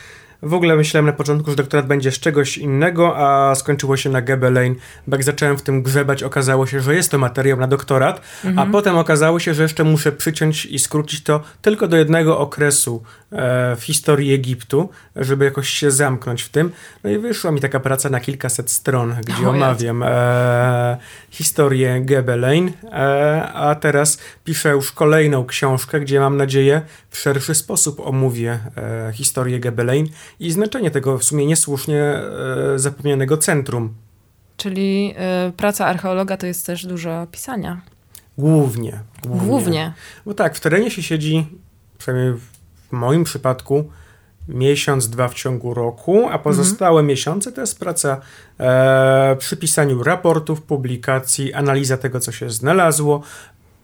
w ogóle myślałem na początku, że doktorat będzie z czegoś innego, a skończyło się na Gebelein. Bo jak zacząłem w tym grzebać, okazało się, że jest to materiał na doktorat, mhm. a potem okazało się, że jeszcze muszę przyciąć i skrócić to tylko do jednego okresu e, w historii Egiptu, żeby jakoś się zamknąć w tym. No i wyszła mi taka praca na kilkaset stron, gdzie o, omawiam e, historię Gebelein, e, a teraz piszę już kolejną książkę, gdzie mam nadzieję w szerszy sposób omówię e, historię Gebelein i znaczenie tego w sumie niesłusznie e, zapomnianego centrum. Czyli y, praca archeologa to jest też dużo pisania. Głównie, głównie. Głównie. Bo tak, w terenie się siedzi, przynajmniej w moim przypadku, miesiąc, dwa w ciągu roku, a pozostałe mhm. miesiące to jest praca e, przy pisaniu raportów, publikacji, analiza tego, co się znalazło,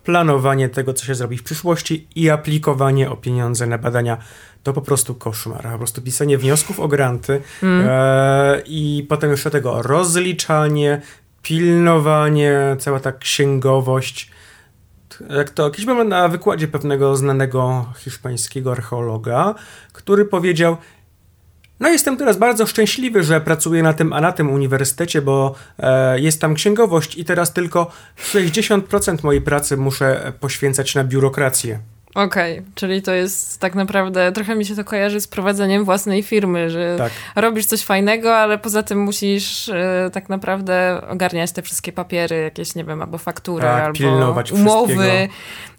planowanie tego, co się zrobi w przyszłości i aplikowanie o pieniądze na badania to po prostu koszmar. Po prostu pisanie wniosków o granty mm. e, i potem jeszcze tego rozliczanie, pilnowanie, cała ta księgowość. Jak to kiedyś byłem na wykładzie pewnego znanego hiszpańskiego archeologa, który powiedział: no jestem teraz bardzo szczęśliwy, że pracuję na tym, a na tym uniwersytecie, bo e, jest tam księgowość i teraz tylko 60% mojej pracy muszę poświęcać na biurokrację. Okej, okay, czyli to jest tak naprawdę, trochę mi się to kojarzy z prowadzeniem własnej firmy, że tak. robisz coś fajnego, ale poza tym musisz e, tak naprawdę ogarniać te wszystkie papiery, jakieś, nie wiem, albo faktury, tak, albo umowy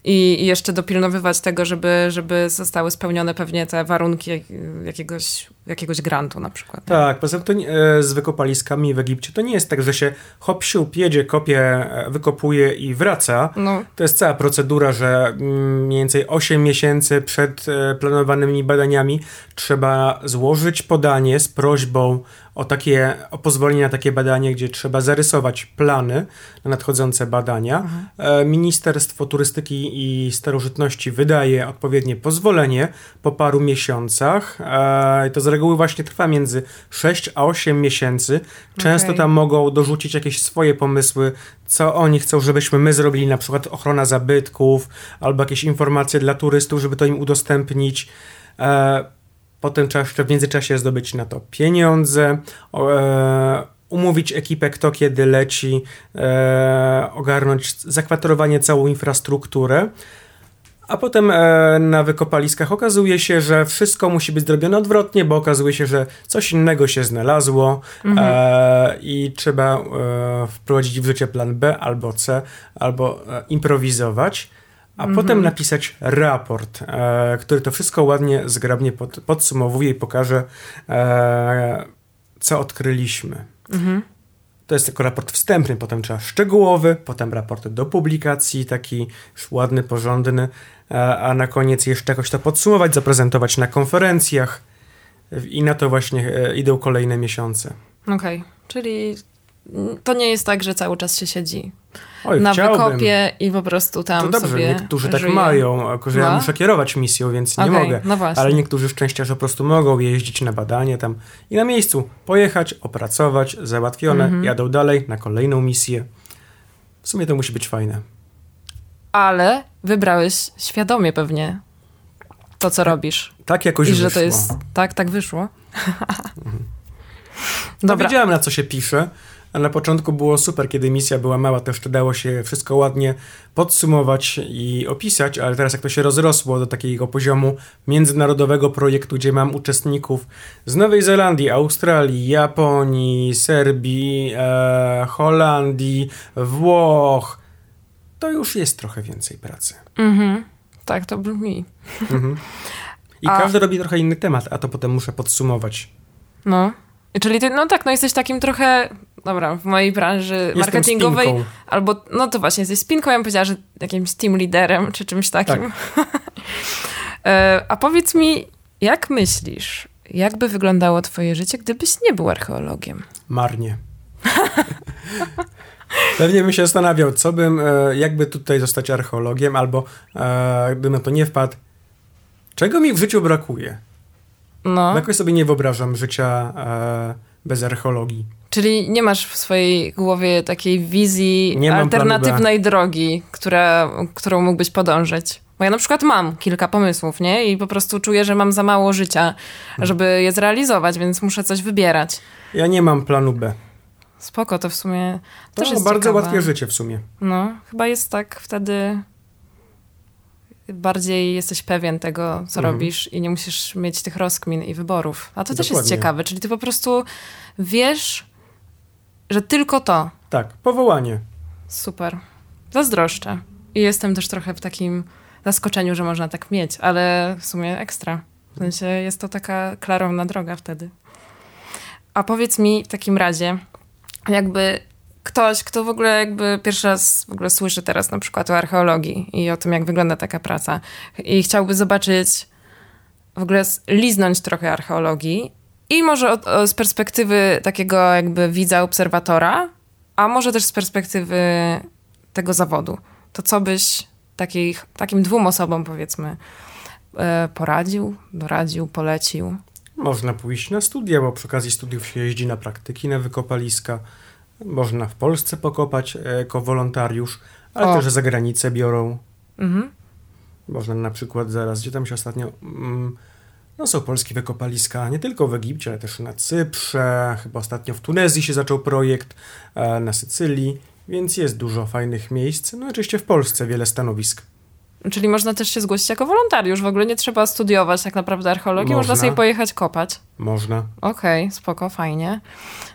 i, i jeszcze dopilnowywać tego, żeby, żeby zostały spełnione pewnie te warunki jakiegoś, jakiegoś grantu na przykład. Tak, poza tym e, z wykopaliskami w Egipcie to nie jest tak, że się hop siup, jedzie, kopie, e, wykopuje i wraca. No. To jest cała procedura, że mm, mniej więcej 8 miesięcy przed e, planowanymi badaniami trzeba złożyć podanie z prośbą o, takie, o pozwolenie na takie badanie, gdzie trzeba zarysować plany na nadchodzące badania. Mhm. Ministerstwo Turystyki i Starożytności wydaje odpowiednie pozwolenie po paru miesiącach. E, to z reguły właśnie trwa między 6 a 8 miesięcy. Często okay. tam mogą dorzucić jakieś swoje pomysły, co oni chcą, żebyśmy my zrobili, na przykład ochrona zabytków albo jakieś informacje dla turystów, żeby to im udostępnić. E, Potem trzeba jeszcze w międzyczasie zdobyć na to pieniądze, e, umówić ekipę, kto kiedy leci, e, ogarnąć zakwaterowanie, całą infrastrukturę. A potem e, na wykopaliskach okazuje się, że wszystko musi być zrobione odwrotnie, bo okazuje się, że coś innego się znalazło mhm. i trzeba wprowadzić w życie plan B albo C, albo improwizować a mhm. potem napisać raport, e, który to wszystko ładnie, zgrabnie pod, podsumowuje i pokaże, e, co odkryliśmy. Mhm. To jest tylko raport wstępny, potem trzeba szczegółowy, potem raport do publikacji, taki ładny, porządny, e, a na koniec jeszcze jakoś to podsumować, zaprezentować na konferencjach i na to właśnie e, idą kolejne miesiące. Okej, okay. czyli to nie jest tak, że cały czas się siedzi Oj, na chciałbym. wykopie i po prostu tam To dobrze, sobie niektórzy tak mają, tylko że no? ja muszę kierować misją, więc nie mogę. No Ale niektórzy szczęściarze po prostu mogą jeździć na badanie tam i na miejscu pojechać, opracować, załatwione, mhm. jadą dalej na kolejną misję. W sumie to musi być fajne. Ale wybrałeś świadomie pewnie to, co robisz. Tak jakoś I wyszło. że to jest... Tak, tak wyszło. Mhm. Dobra. wiedziałem, na co się pisze a na początku było super, kiedy misja była mała, to jeszcze dało się wszystko ładnie podsumować i opisać, ale teraz jak to się rozrosło do takiego poziomu międzynarodowego projektu, gdzie mam uczestników z Nowej Zelandii, Australii, Japonii, Serbii, e, Holandii, Włoch, to już jest trochę więcej pracy. Mhm. Tak to brzmi. Mhm. I a... każdy robi trochę inny temat, a to potem muszę podsumować. No. Czyli ty, no tak, no jesteś takim trochę, dobra, w mojej branży Jestem marketingowej, spinką. albo, no to właśnie, jesteś spinką, ja bym powiedziała, że jakimś team liderem, czy czymś takim. Tak. E, a powiedz mi, jak myślisz, jakby wyglądało twoje życie, gdybyś nie był archeologiem? Marnie. Pewnie bym się zastanawiał, co bym, e, jakby tutaj zostać archeologiem, albo e, gdybym na to nie wpadł, czego mi w życiu brakuje? No. Jakoś sobie nie wyobrażam życia e, bez archeologii. Czyli nie masz w swojej głowie takiej wizji nie alternatywnej drogi, która, którą mógłbyś podążyć? Bo ja na przykład mam kilka pomysłów, nie? I po prostu czuję, że mam za mało życia, żeby je zrealizować, więc muszę coś wybierać. Ja nie mam planu B. Spoko, to w sumie to też jest bardzo ciekawe. łatwe życie w sumie. No, chyba jest tak wtedy bardziej jesteś pewien tego, co mhm. robisz i nie musisz mieć tych rozkmin i wyborów. A to Dokładnie. też jest ciekawe, czyli ty po prostu wiesz, że tylko to. Tak, powołanie. Super. Zazdroszczę. I jestem też trochę w takim zaskoczeniu, że można tak mieć, ale w sumie ekstra. W sensie jest to taka klarowna droga wtedy. A powiedz mi w takim razie, jakby ktoś, kto w ogóle jakby pierwszy raz w ogóle słyszy teraz na przykład o archeologii i o tym, jak wygląda taka praca i chciałby zobaczyć, w ogóle liznąć trochę archeologii i może od, z perspektywy takiego jakby widza, obserwatora, a może też z perspektywy tego zawodu. To co byś takich, takim dwóm osobom powiedzmy e, poradził, doradził, polecił? Można pójść na studia, bo przy okazji studiów się jeździ na praktyki, na wykopaliska. Można w Polsce pokopać e, jako wolontariusz, ale o. też za granicę biorą. Mhm. Można na przykład zaraz, gdzie tam się ostatnio... Mm, no są polskie wykopaliska, nie tylko w Egipcie, ale też na Cyprze, chyba ostatnio w Tunezji się zaczął projekt, e, na Sycylii, więc jest dużo fajnych miejsc. No oczywiście w Polsce wiele stanowisk. Czyli można też się zgłosić jako wolontariusz. W ogóle nie trzeba studiować tak naprawdę archeologii, można, można sobie pojechać kopać. Można. Okej, okay, spoko, fajnie.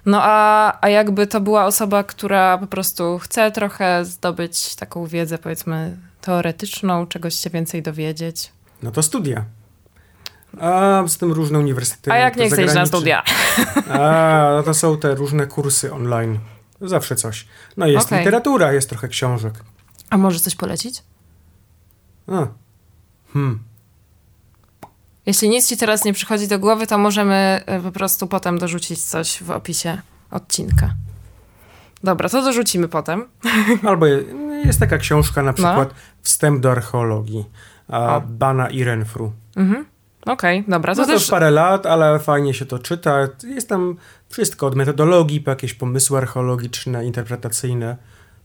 No a, a jakby to była osoba, która po prostu chce trochę zdobyć taką wiedzę, powiedzmy, teoretyczną, czegoś się więcej dowiedzieć. No to studia. A z tym różne uniwersytety. A jak nie chcesz na studia? A, no to są te różne kursy online. Zawsze coś. No jest okay. literatura, jest trochę książek. A może coś polecić? A. Hmm. Jeśli nic ci teraz nie przychodzi do głowy, to możemy e, po prostu potem dorzucić coś w opisie odcinka. Dobra, to dorzucimy potem. Albo jest taka książka na no. przykład no. Wstęp do archeologii a, Bana i Renfru. Mhm. Okej, okay, dobra. To, no to też... parę lat, ale fajnie się to czyta. Jest tam wszystko od metodologii po jakieś pomysły archeologiczne, interpretacyjne.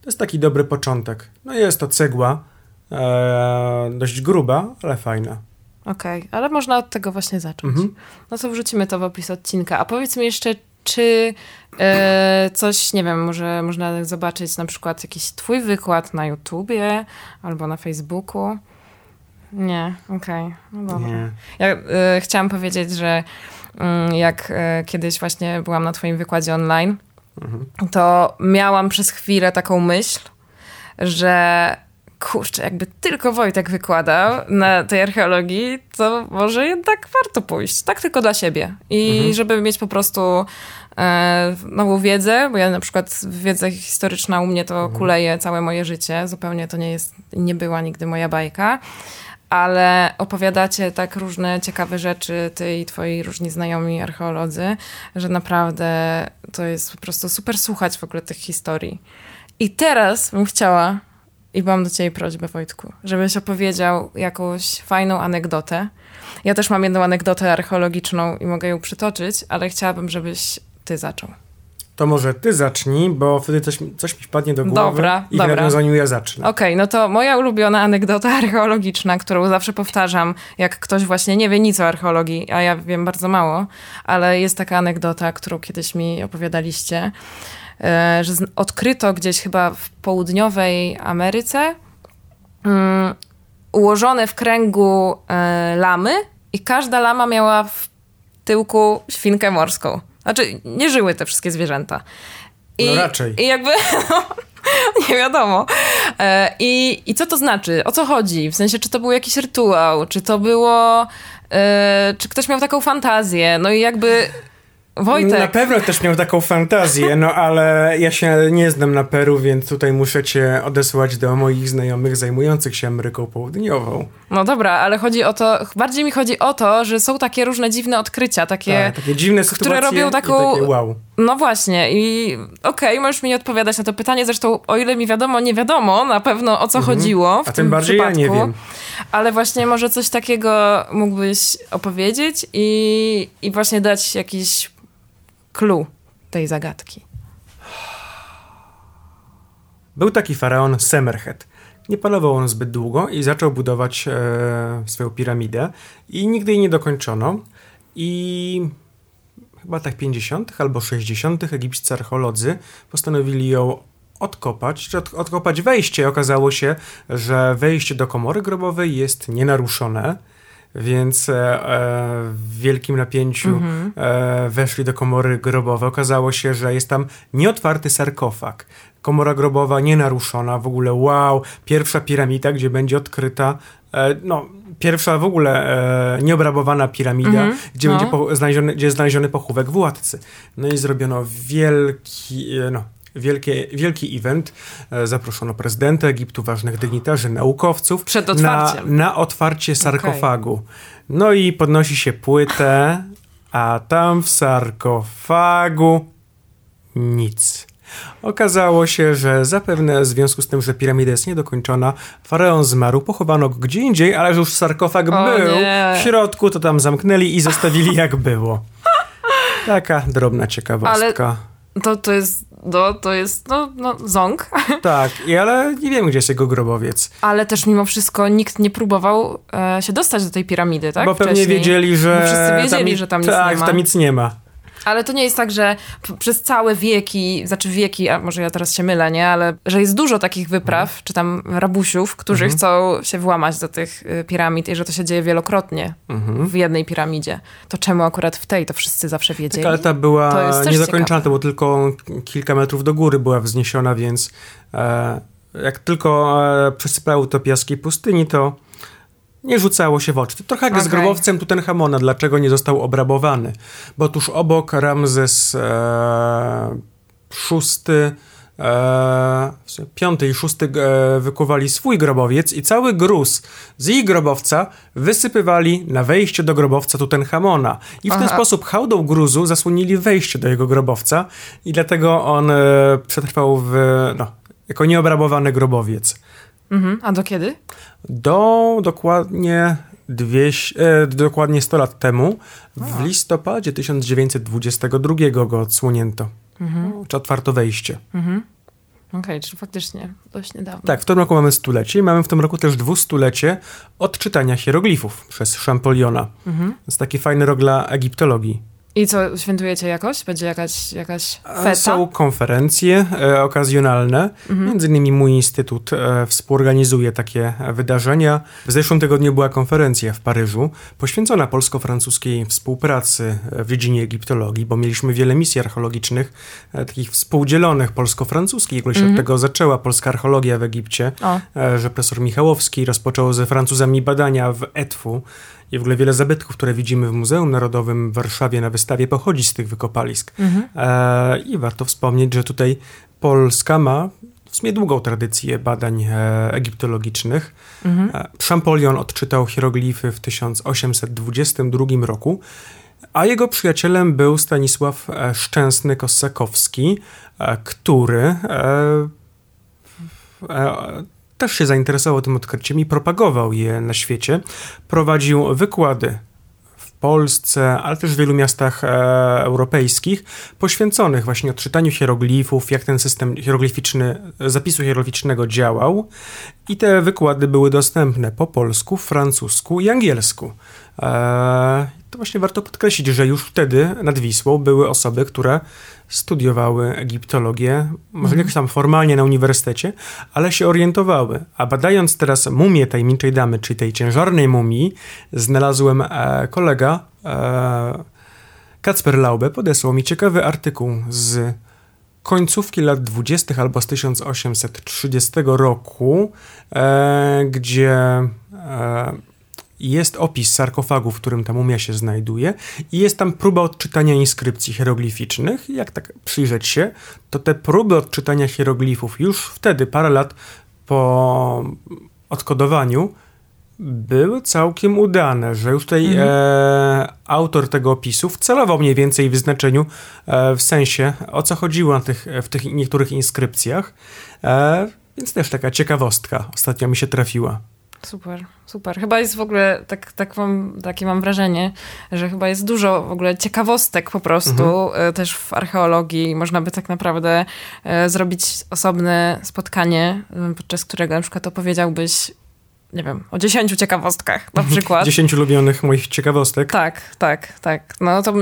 To jest taki dobry początek. No jest to cegła, e, dość gruba, ale fajna. Okej, okay, ale można od tego właśnie zacząć. Mhm. No to wrzucimy to w opis odcinka. A powiedz mi jeszcze, czy e, coś, nie wiem, może można zobaczyć na przykład jakiś twój wykład na YouTubie albo na Facebooku? Nie, okej. Okay. No dobra. Nie. Ja e, chciałam powiedzieć, że mm, jak e, kiedyś właśnie byłam na twoim wykładzie online, mhm. to miałam przez chwilę taką myśl, że kurczę, jakby tylko Wojtek wykładał na tej archeologii, to może jednak warto pójść. Tak tylko dla siebie. I mhm. żeby mieć po prostu e, nową wiedzę, bo ja na przykład wiedza historyczna u mnie to mhm. kuleje całe moje życie. Zupełnie to nie jest, nie była nigdy moja bajka. Ale opowiadacie tak różne ciekawe rzeczy, ty i twoi różni znajomi archeolodzy, że naprawdę to jest po prostu super słuchać w ogóle tych historii. I teraz bym chciała, i mam do ciebie prośbę, Wojtku, żebyś opowiedział jakąś fajną anegdotę. Ja też mam jedną anegdotę archeologiczną i mogę ją przytoczyć, ale chciałabym, żebyś ty zaczął. To może ty zacznij, bo wtedy coś, coś mi wpadnie do głowy dobra, i dobra. w nawiązaniu ja zacznę. Okej, okay, no to moja ulubiona anegdota archeologiczna, którą zawsze powtarzam, jak ktoś właśnie nie wie nic o archeologii, a ja wiem bardzo mało, ale jest taka anegdota, którą kiedyś mi opowiadaliście, że odkryto gdzieś chyba w południowej Ameryce um, ułożone w kręgu e, lamy i każda lama miała w tyłku świnkę morską. Znaczy, nie żyły te wszystkie zwierzęta. I, no raczej. I jakby nie wiadomo. E, I, I co to znaczy? O co chodzi? W sensie, czy to był jakiś rytuał? Czy to było... E, czy ktoś miał taką fantazję? No i jakby... Wojtek. Na pewno też miał taką fantazję, no ale ja się nie znam na Peru, więc tutaj muszę cię odesłać do moich znajomych zajmujących się Ameryką Południową. No dobra, ale chodzi o to, bardziej mi chodzi o to, że są takie różne dziwne odkrycia, takie, tak, takie dziwne które robią taką... takie wow. No właśnie i okej, okay, możesz mi nie odpowiadać na to pytanie, zresztą o ile mi wiadomo, nie wiadomo na pewno o co mhm. chodziło w A tym, tym bardziej przypadku. ja nie wiem. Ale właśnie może coś takiego mógłbyś opowiedzieć i, i właśnie dać jakiś clue tej zagadki? Był taki faraon Semerhet. Nie panował on zbyt długo i zaczął budować e, swoją piramidę i nigdy jej nie dokończono. I chyba tak 50. albo 60. egipscy archeolodzy postanowili ją odkopać, czy od, odkopać wejście. Okazało się, że wejście do komory grobowej jest nienaruszone więc e, e, w wielkim napięciu mm -hmm. weszli do komory grobowej. Okazało się, że jest tam nieotwarty sarkofag. Komora grobowa nienaruszona, w ogóle wow, pierwsza piramida, gdzie będzie odkryta, no, pierwsza w ogóle nieobrabowana piramida, mm -hmm. gdzie no. będzie po, znaleziony, gdzie jest znaleziony pochówek władcy. No i zrobiono wielki, no, wielkie, wielki event. E, zaproszono prezydenta Egiptu, ważnych dygnitarzy, naukowców. Przed otwarciem. Na, na otwarcie sarkofagu. Okay. No i podnosi się płytę, a tam w sarkofagu nic. Okazało się, że zapewne w związku z tym, że piramida jest niedokończona, faraon zmarł, pochowano go gdzie indziej, ale że już sarkofag o, był nie. w środku, to tam zamknęli i zostawili jak było. Taka drobna ciekawostka. Ale to, to jest no, to jest, no, no ząg. Tak, i ale nie wiem, gdzie jest jego grobowiec. Ale też mimo wszystko nikt nie próbował e, się dostać do tej piramidy, tak? Bo pewnie Wcześniej. wiedzieli, że... Bo wszyscy wiedzieli, tam, że tam nic tak, nie ma. Tak, tam nic nie ma. Ale to nie jest tak, że przez całe wieki, znaczy wieki, a może ja teraz się mylę, nie? Ale że jest dużo takich wypraw, mhm. czy tam rabusiów, którzy mhm. chcą się włamać do tych y, piramid i że to się dzieje wielokrotnie mhm. w jednej piramidzie. To czemu akurat w tej to wszyscy zawsze wiedzieli? Tak, ale ta była niedokończona, to było tylko kilka metrów do góry była wzniesiona, więc e, jak tylko e, przesypały to piaski pustyni, to nie rzucało się w oczy. Trochę jak okay. z grobowcem Tutenchamona, dlaczego nie został obrabowany. Bo tuż obok Ramzes e, szósty e, piąty i szósty e, wykuwali swój grobowiec i cały gruz z ich grobowca wysypywali na wejście do grobowca Tutenchamona. I w Aha. ten sposób hałdą gruzu zasłonili wejście do jego grobowca i dlatego on e, przetrwał w, no, jako nieobrabowany grobowiec. Mhm. A do kiedy? Do dokładnie, dwieście, e, dokładnie 100 lat temu, w listopadzie 1922 go odsłonięto. Mhm. Czy otwarto wejście. Mhm. Okej, okay, czyli faktycznie dość niedawno. Tak, w tym roku mamy stulecie i mamy w tym roku też dwustulecie odczytania hieroglifów przez Champoliona. Mhm. To jest taki fajny rok dla egiptologii. I co, świętujecie jakoś? Będzie jakaś, jakaś feta? Są konferencje e, okazjonalne. Mhm. Między innymi mój instytut e, współorganizuje takie wydarzenia. W zeszłym tygodniu była konferencja w Paryżu poświęcona polsko-francuskiej współpracy w dziedzinie egiptologii, bo mieliśmy wiele misji archeologicznych, e, takich współdzielonych polsko-francuskich. W ogóle się mhm. od tego zaczęła polska archeologia w Egipcie, o. e, że profesor Michałowski rozpoczął ze Francuzami badania w Etwu i w ogóle wiele zabytków, które widzimy w Muzeum Narodowym w Warszawie na wystawie, pochodzi z tych wykopalisk. Mhm. E, I warto wspomnieć, że tutaj Polska ma w sumie długą tradycję badań e, egiptologicznych. Mhm. E, Champollion odczytał hieroglify w 1822 roku, a jego przyjacielem był Stanisław e, Szczęsny-Kossakowski, e, który e, też się zainteresował tym odkryciem i propagował je na świecie. Prowadził wykłady w Polsce, ale też w wielu miastach e, europejskich, poświęconych właśnie odczytaniu hieroglifów, jak ten system hieroglificzny, zapisu hieroglificznego działał. I te wykłady były dostępne po polsku, francusku i angielsku. E, to właśnie warto podkreślić, że już wtedy nad Wisłą były osoby, które studiowały egiptologię, może mhm. jakoś tam formalnie na uniwersytecie, ale się orientowały. A badając teraz mumię tajemniczej damy, czyli tej ciężarnej mumii, znalazłem e, kolega e, Kacper Laube podesłał mi ciekawy artykuł z końcówki lat 20. albo z 1830 roku, e, gdzie jest opis sarkofagu, w którym ta mumia się znajduje i jest tam próba odczytania inskrypcji hieroglificznych. Jak tak przyjrzeć się, to te próby odczytania hieroglifów już wtedy, parę lat po odkodowaniu, były całkiem udane, że już tutaj mhm. e, autor tego opisu wcelował mniej więcej w znaczeniu, e, w sensie o co chodziło na tych, w tych niektórych inskrypcjach. E, więc też taka ciekawostka ostatnio mi się trafiła. Super, super. Chyba jest w ogóle, tak, tak mam, takie mam wrażenie, że chyba jest dużo w ogóle ciekawostek po prostu, mhm. E, też w archeologii. Można by tak naprawdę e, zrobić osobne spotkanie, podczas którego na przykład opowiedziałbyś nie wiem, o dziesięciu ciekawostkach na przykład. Dziesięciu lubionych moich ciekawostek. Tak, tak, tak. No to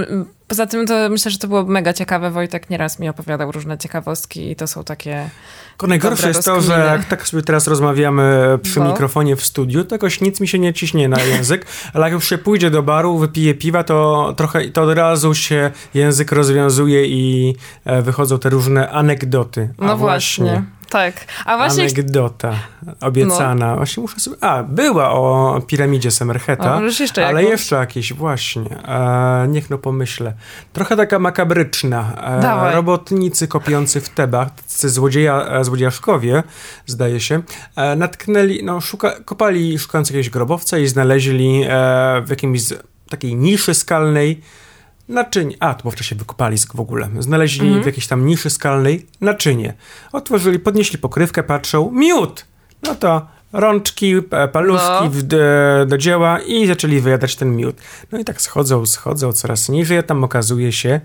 poza tym to myślę, że to było mega ciekawe. Wojtek nieraz mi opowiadał różne ciekawostki i to są takie tylko najgorsze jest to, że jak tak sobie teraz rozmawiamy przy Bo? mikrofonie w studiu, to jakoś nic mi się nie ciśnie na język, ale jak już się pójdzie do baru, wypije piwa, to trochę to od razu się język rozwiązuje i e, wychodzą te różne anegdoty. A no właśnie. właśnie. Tak. A właśnie... Anegdota obiecana. No. Właśnie muszę sobie... A, była o piramidzie Semerheta. jeszcze ale jakąś? jeszcze jakieś, właśnie. E, niech no pomyślę. Trochę taka makabryczna. E, robotnicy kopiący w Tebach, złodzieja, e, złodziejaszkowie, zdaje się, e, natknęli, no, szuka, kopali szukając jakiegoś grobowca i znaleźli e, w jakimś takiej niszy skalnej naczynie. A, to było w czasie wykopalisk w ogóle. Znaleźli mhm. w jakiejś tam niszy skalnej naczynie. Otworzyli, podnieśli pokrywkę, patrzą, miód! No to rączki, paluszki no. do, do dzieła i zaczęli wyjadać ten miód. No i tak schodzą, schodzą coraz niżej, a tam okazuje się,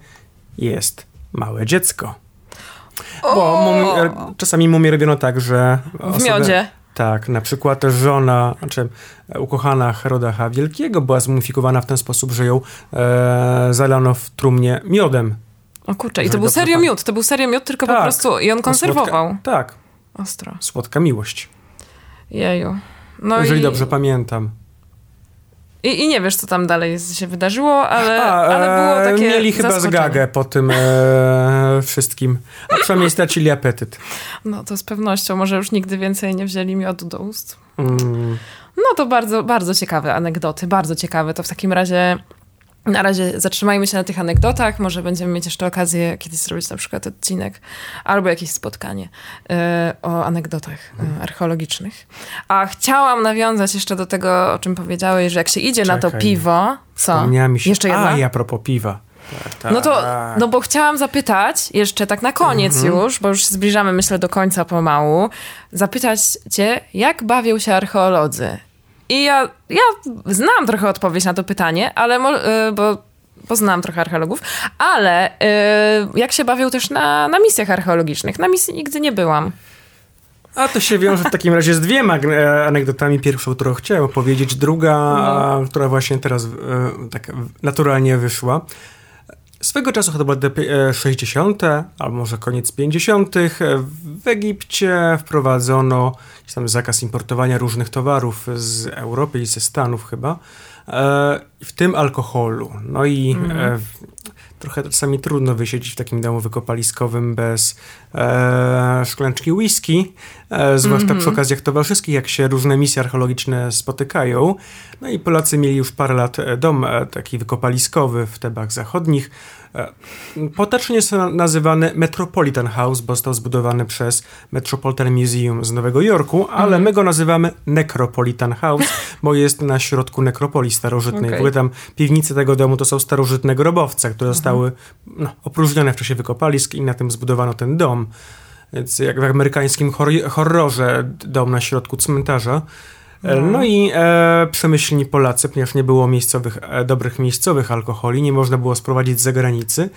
jest małe dziecko. Bo mumie, czasami mumie robiono tak, że... W miodzie. Tak, na przykład żona, znaczy ukochana Herodacha Wielkiego była zmumifikowana w ten sposób, że ją e, zalano w trumnie miodem. O kurczę, i to był serio miód, to był serio miód, tylko tak. po prostu i on konserwował. Słodka, tak. Ostro. Słodka miłość. Jeju. No Jeżeli i... dobrze pamiętam. I, I, nie wiesz, co tam dalej się wydarzyło, ale, A, ale było e, takie Mieli chyba zgagę po tym e, wszystkim. A przynajmniej stracili apetyt. No to z pewnością. Może już nigdy więcej nie wzięli miodu do ust. Mm. No to bardzo, bardzo ciekawe anegdoty. Bardzo ciekawe. To w takim razie na razie zatrzymajmy się na tych anegdotach. Może będziemy mieć jeszcze okazję kiedyś zrobić na przykład odcinek albo jakieś spotkanie y, o anegdotach y, archeologicznych. A chciałam nawiązać jeszcze do tego, o czym powiedziałeś, że jak się idzie Czekaj, na to piwo. Co? Mi się... Jeszcze jedna? A, ja propos piwa. Tak. No to, no bo chciałam zapytać, jeszcze tak na koniec mhm. już, bo już się zbliżamy, myślę, do końca pomału, zapytać cię, jak bawią się archeolodzy? I ja, ja znam trochę odpowiedź na to pytanie, ale yy, bo, znam trochę archeologów, ale yy, jak się bawią też na, na misjach archeologicznych? Na misji nigdy nie byłam. A to się wiąże w takim razie z dwiema e, anegdotami. Pierwszą, którą chciałem opowiedzieć, druga, no. która właśnie teraz e, tak naturalnie wyszła. Swego czasu, chyba lata 60., albo może koniec 50., w Egipcie wprowadzono tam zakaz importowania różnych towarów z Europy i ze Stanów chyba, e, w tym alkoholu. No i mm trochę czasami trudno wysiedzieć w takim domu wykopaliskowym bez e, szklanczki whisky, e, zwłaszcza mm -hmm. przy okazjach towarzyskich, jak się różne misje archeologiczne spotykają. No i Polacy mieli już parę lat e, dom e, taki wykopaliskowy w Tebach Zachodnich. E, potocznie jest nazywany Metropolitan House, bo został zbudowany przez Metropolitan Museum z Nowego Jorku, ale mm. my go nazywamy Necropolitan House, bo jest na środku nekropolii starożytnej. Okay. W ogóle tam piwnice tego domu to są starożytne grobowce, które zostały no, opróżnione w czasie wykopalisk i na tym zbudowano ten dom. Więc jak w amerykańskim horrorze dom na środku cmentarza. E, no, no i e, przemyślni Polacy, ponieważ nie było miejscowych, e, dobrych miejscowych alkoholi, nie można było sprowadzić z zagranicy,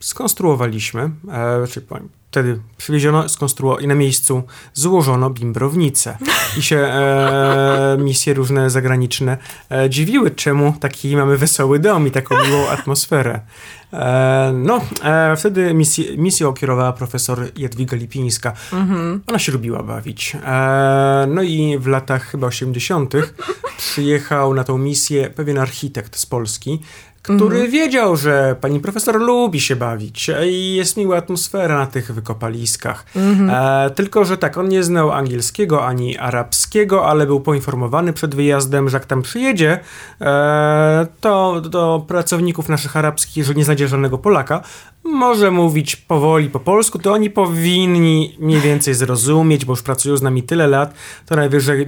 skonstruowaliśmy, e, czyli wtedy przywieziono, skonstruowano i na miejscu złożono bimbrownicę. I się e, misje różne zagraniczne e, dziwiły, czemu taki mamy wesoły dom i taką miłą atmosferę. E, no, e, wtedy misję, misją kierowała profesor Jadwiga Lipińska. Ona się lubiła bawić. E, no i w latach chyba 80. przyjechał na tą misję pewien architekt z Polski, który wiedział, że pani profesor lubi się bawić i jest miła atmosfera na tych wykopaliskach. E, tylko, że tak, on nie znał angielskiego ani arabskiego, ale był poinformowany przed wyjazdem, że jak tam przyjedzie, e, to do pracowników naszych arabskich, że nie znajdzie żadnego Polaka, może mówić powoli po polsku, to oni powinni mniej więcej zrozumieć, bo już pracują z nami tyle lat, to najwyżej e,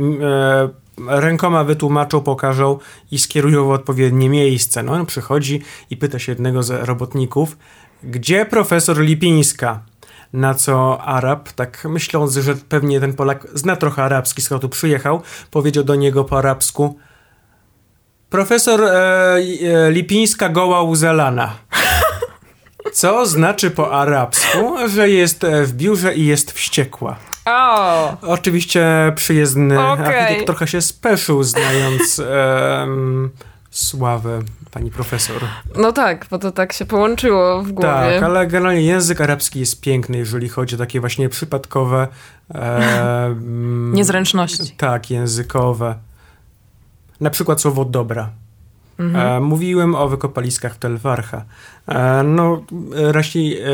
rękoma wytłumaczą, pokażą i skierują w odpowiednie miejsce. No on przychodzi i pyta się jednego z robotników, gdzie profesor Lipińska? Na co Arab, tak myśląc, że pewnie ten Polak zna trochę arabski, skoro tu przyjechał, powiedział do niego po arabsku Profesor e, e, Lipińska goła uzelana. Co znaczy po arabsku, że jest e, w biurze i jest wściekła. O! Oczywiście przyjezdny Okej. architekt trochę się speszył, znając em, sławę pani profesor. No tak, bo to tak się połączyło w głowie. Tak, ale generalnie język arabski jest piękny, jeżeli chodzi o takie właśnie przypadkowe. Niezręczności. Tak, językowe. Na przykład słowo dobra. Mhm. E, mówiłem o wykopaliskach w Tel Warcha. E, no, raczej e,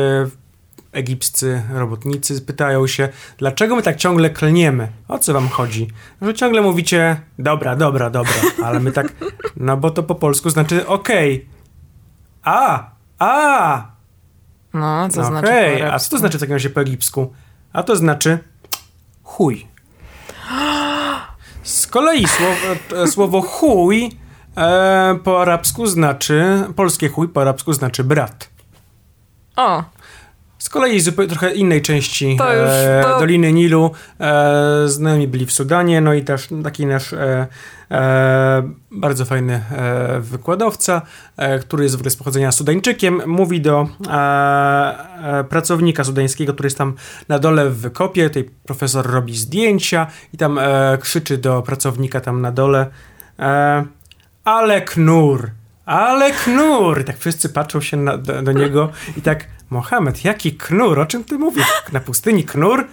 egipscy robotnicy pytają się, dlaczego my tak ciągle klniemy? O co wam chodzi? Że ciągle mówicie, dobra, dobra, dobra, ale my tak, no bo to po polsku znaczy okej. A, a, No, co no znaczy po a co to znaczy w takim razie po egipsku? A to znaczy chuj. Z kolei słowo, e, słowo chuj e, po arabsku znaczy, polskie chuj po arabsku znaczy brat. O, Z kolei z trochę innej części To już e, to- Doliny Nilu e, znajomi byli w Sudanie, no i też taki nasz e, bardzo fajny wykładowca, który jest w ogóle z pochodzenia Sudańczykiem, mówi do pracownika sudańskiego, który jest tam na dole w wykopie, tej profesor robi zdjęcia i tam krzyczy do pracownika tam na dole ale knur, ale knur. I tak wszyscy patrzą się na, do, do niego i tak, Mohamed, jaki knur? O czym ty mówisz? Na pustyni knur?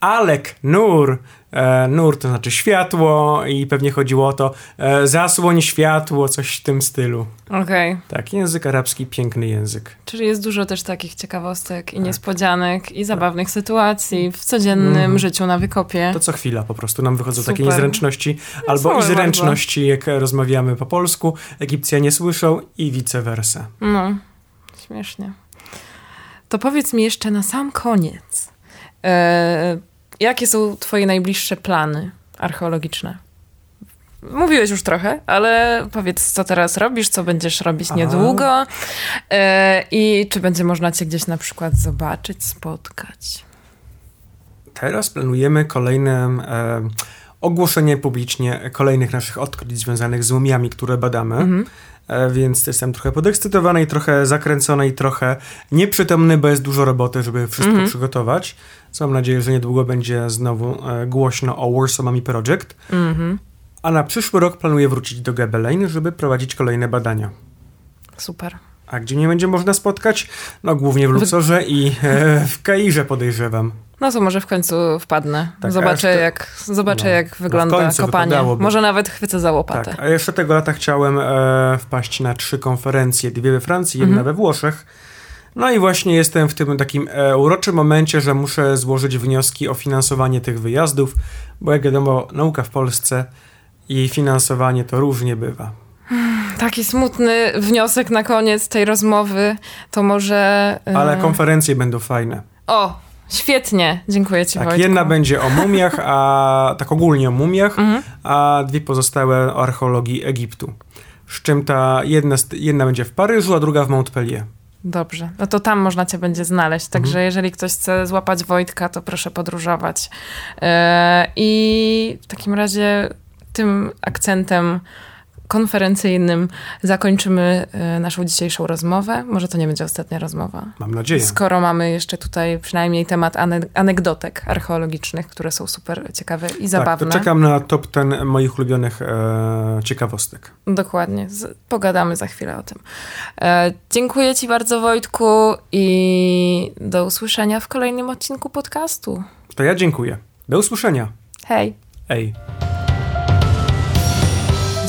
Ale knur. E, nur to znaczy światło i pewnie chodziło o to e, zasłoń światło, coś w tym stylu. okej. Tak, język arabski, piękny język. Czyli jest dużo też takich ciekawostek i niespodzianek i zabawnych sytuacji w codziennym Mhm. życiu na wykopie. To co chwila po prostu nam wychodzą takie Super. niezręczności albo i zręczności, jak rozmawiamy po polsku, Egipcjanie słyszą i vice versa. No, śmiesznie. To powiedz mi jeszcze na sam koniec, e, jakie są twoje najbliższe plany archeologiczne? Mówiłeś już trochę, ale powiedz, co teraz robisz, co będziesz robić niedługo e, i czy będzie można cię gdzieś na przykład zobaczyć, spotkać. Teraz planujemy kolejne e, ogłoszenie publicznie kolejnych naszych odkryć związanych z mumiami, które badamy. Mhm. E, więc jestem trochę podekscytowany i trochę zakręcony i trochę nieprzytomny, bo jest dużo roboty, żeby wszystko Mhm. przygotować. Co mam nadzieję, że niedługo będzie znowu e, głośno o Warsaw Mummy Project. Mhm. A na przyszły rok planuję wrócić do Gebelein, żeby prowadzić kolejne badania. Super. A gdzie mnie będzie można spotkać? No głównie w Luxorze i e, w Kairze podejrzewam. No to może w końcu wpadnę. Tak, zobaczę, jak, zobaczę no, jak no wygląda końcu kopanie. Może nawet chwycę za łopatę. Tak, a jeszcze tego lata chciałem e, wpaść na trzy konferencje, dwie we Francji, jedna Mhm. we Włoszech. No i właśnie jestem w tym takim e, uroczym momencie, że muszę złożyć wnioski o finansowanie tych wyjazdów, bo jak wiadomo, nauka w Polsce i jej finansowanie to różnie bywa. Taki smutny wniosek na koniec tej rozmowy, to może... e, Ale konferencje będą fajne. O, świetnie. Dziękuję ci, Tak, Wojtku. jedna będzie o mumiach, a tak ogólnie o mumiach, Mhm. a dwie pozostałe o archeologii Egiptu. Z czym ta jedna, jedna będzie w Paryżu, a druga w Montpellier. Dobrze, no to tam można cię będzie znaleźć. Także Mhm. jeżeli ktoś chce złapać Wojtka, to proszę podróżować. E, I w takim razie tym akcentem konferencyjnym zakończymy e, naszą dzisiejszą rozmowę. Może to nie będzie ostatnia rozmowa. Mam nadzieję. Skoro mamy jeszcze tutaj przynajmniej temat ane- anegdotek archeologicznych, które są super ciekawe i zabawne. Tak, to czekam na top ten moich ulubionych e, ciekawostek. Dokładnie. Pogadamy za chwilę o tym. E, dziękuję Ci bardzo, Wojtku, i do usłyszenia w kolejnym odcinku podcastu. To ja dziękuję. Do usłyszenia. Hej! Ej.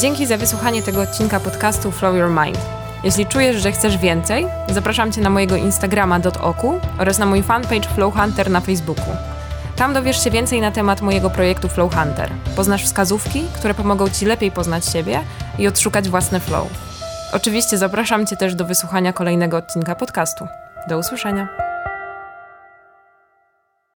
Dzięki za wysłuchanie tego odcinka podcastu Flow Your Mind. Jeśli czujesz, że chcesz więcej, zapraszam Cię na mojego Instagrama .oku oraz na mój fanpage Flow Hunter na Facebooku. Tam dowiesz się więcej na temat mojego projektu Flow Hunter. Poznasz wskazówki, które pomogą Ci lepiej poznać siebie i odszukać własny flow. Oczywiście zapraszam Cię też do wysłuchania kolejnego odcinka podcastu. Do usłyszenia.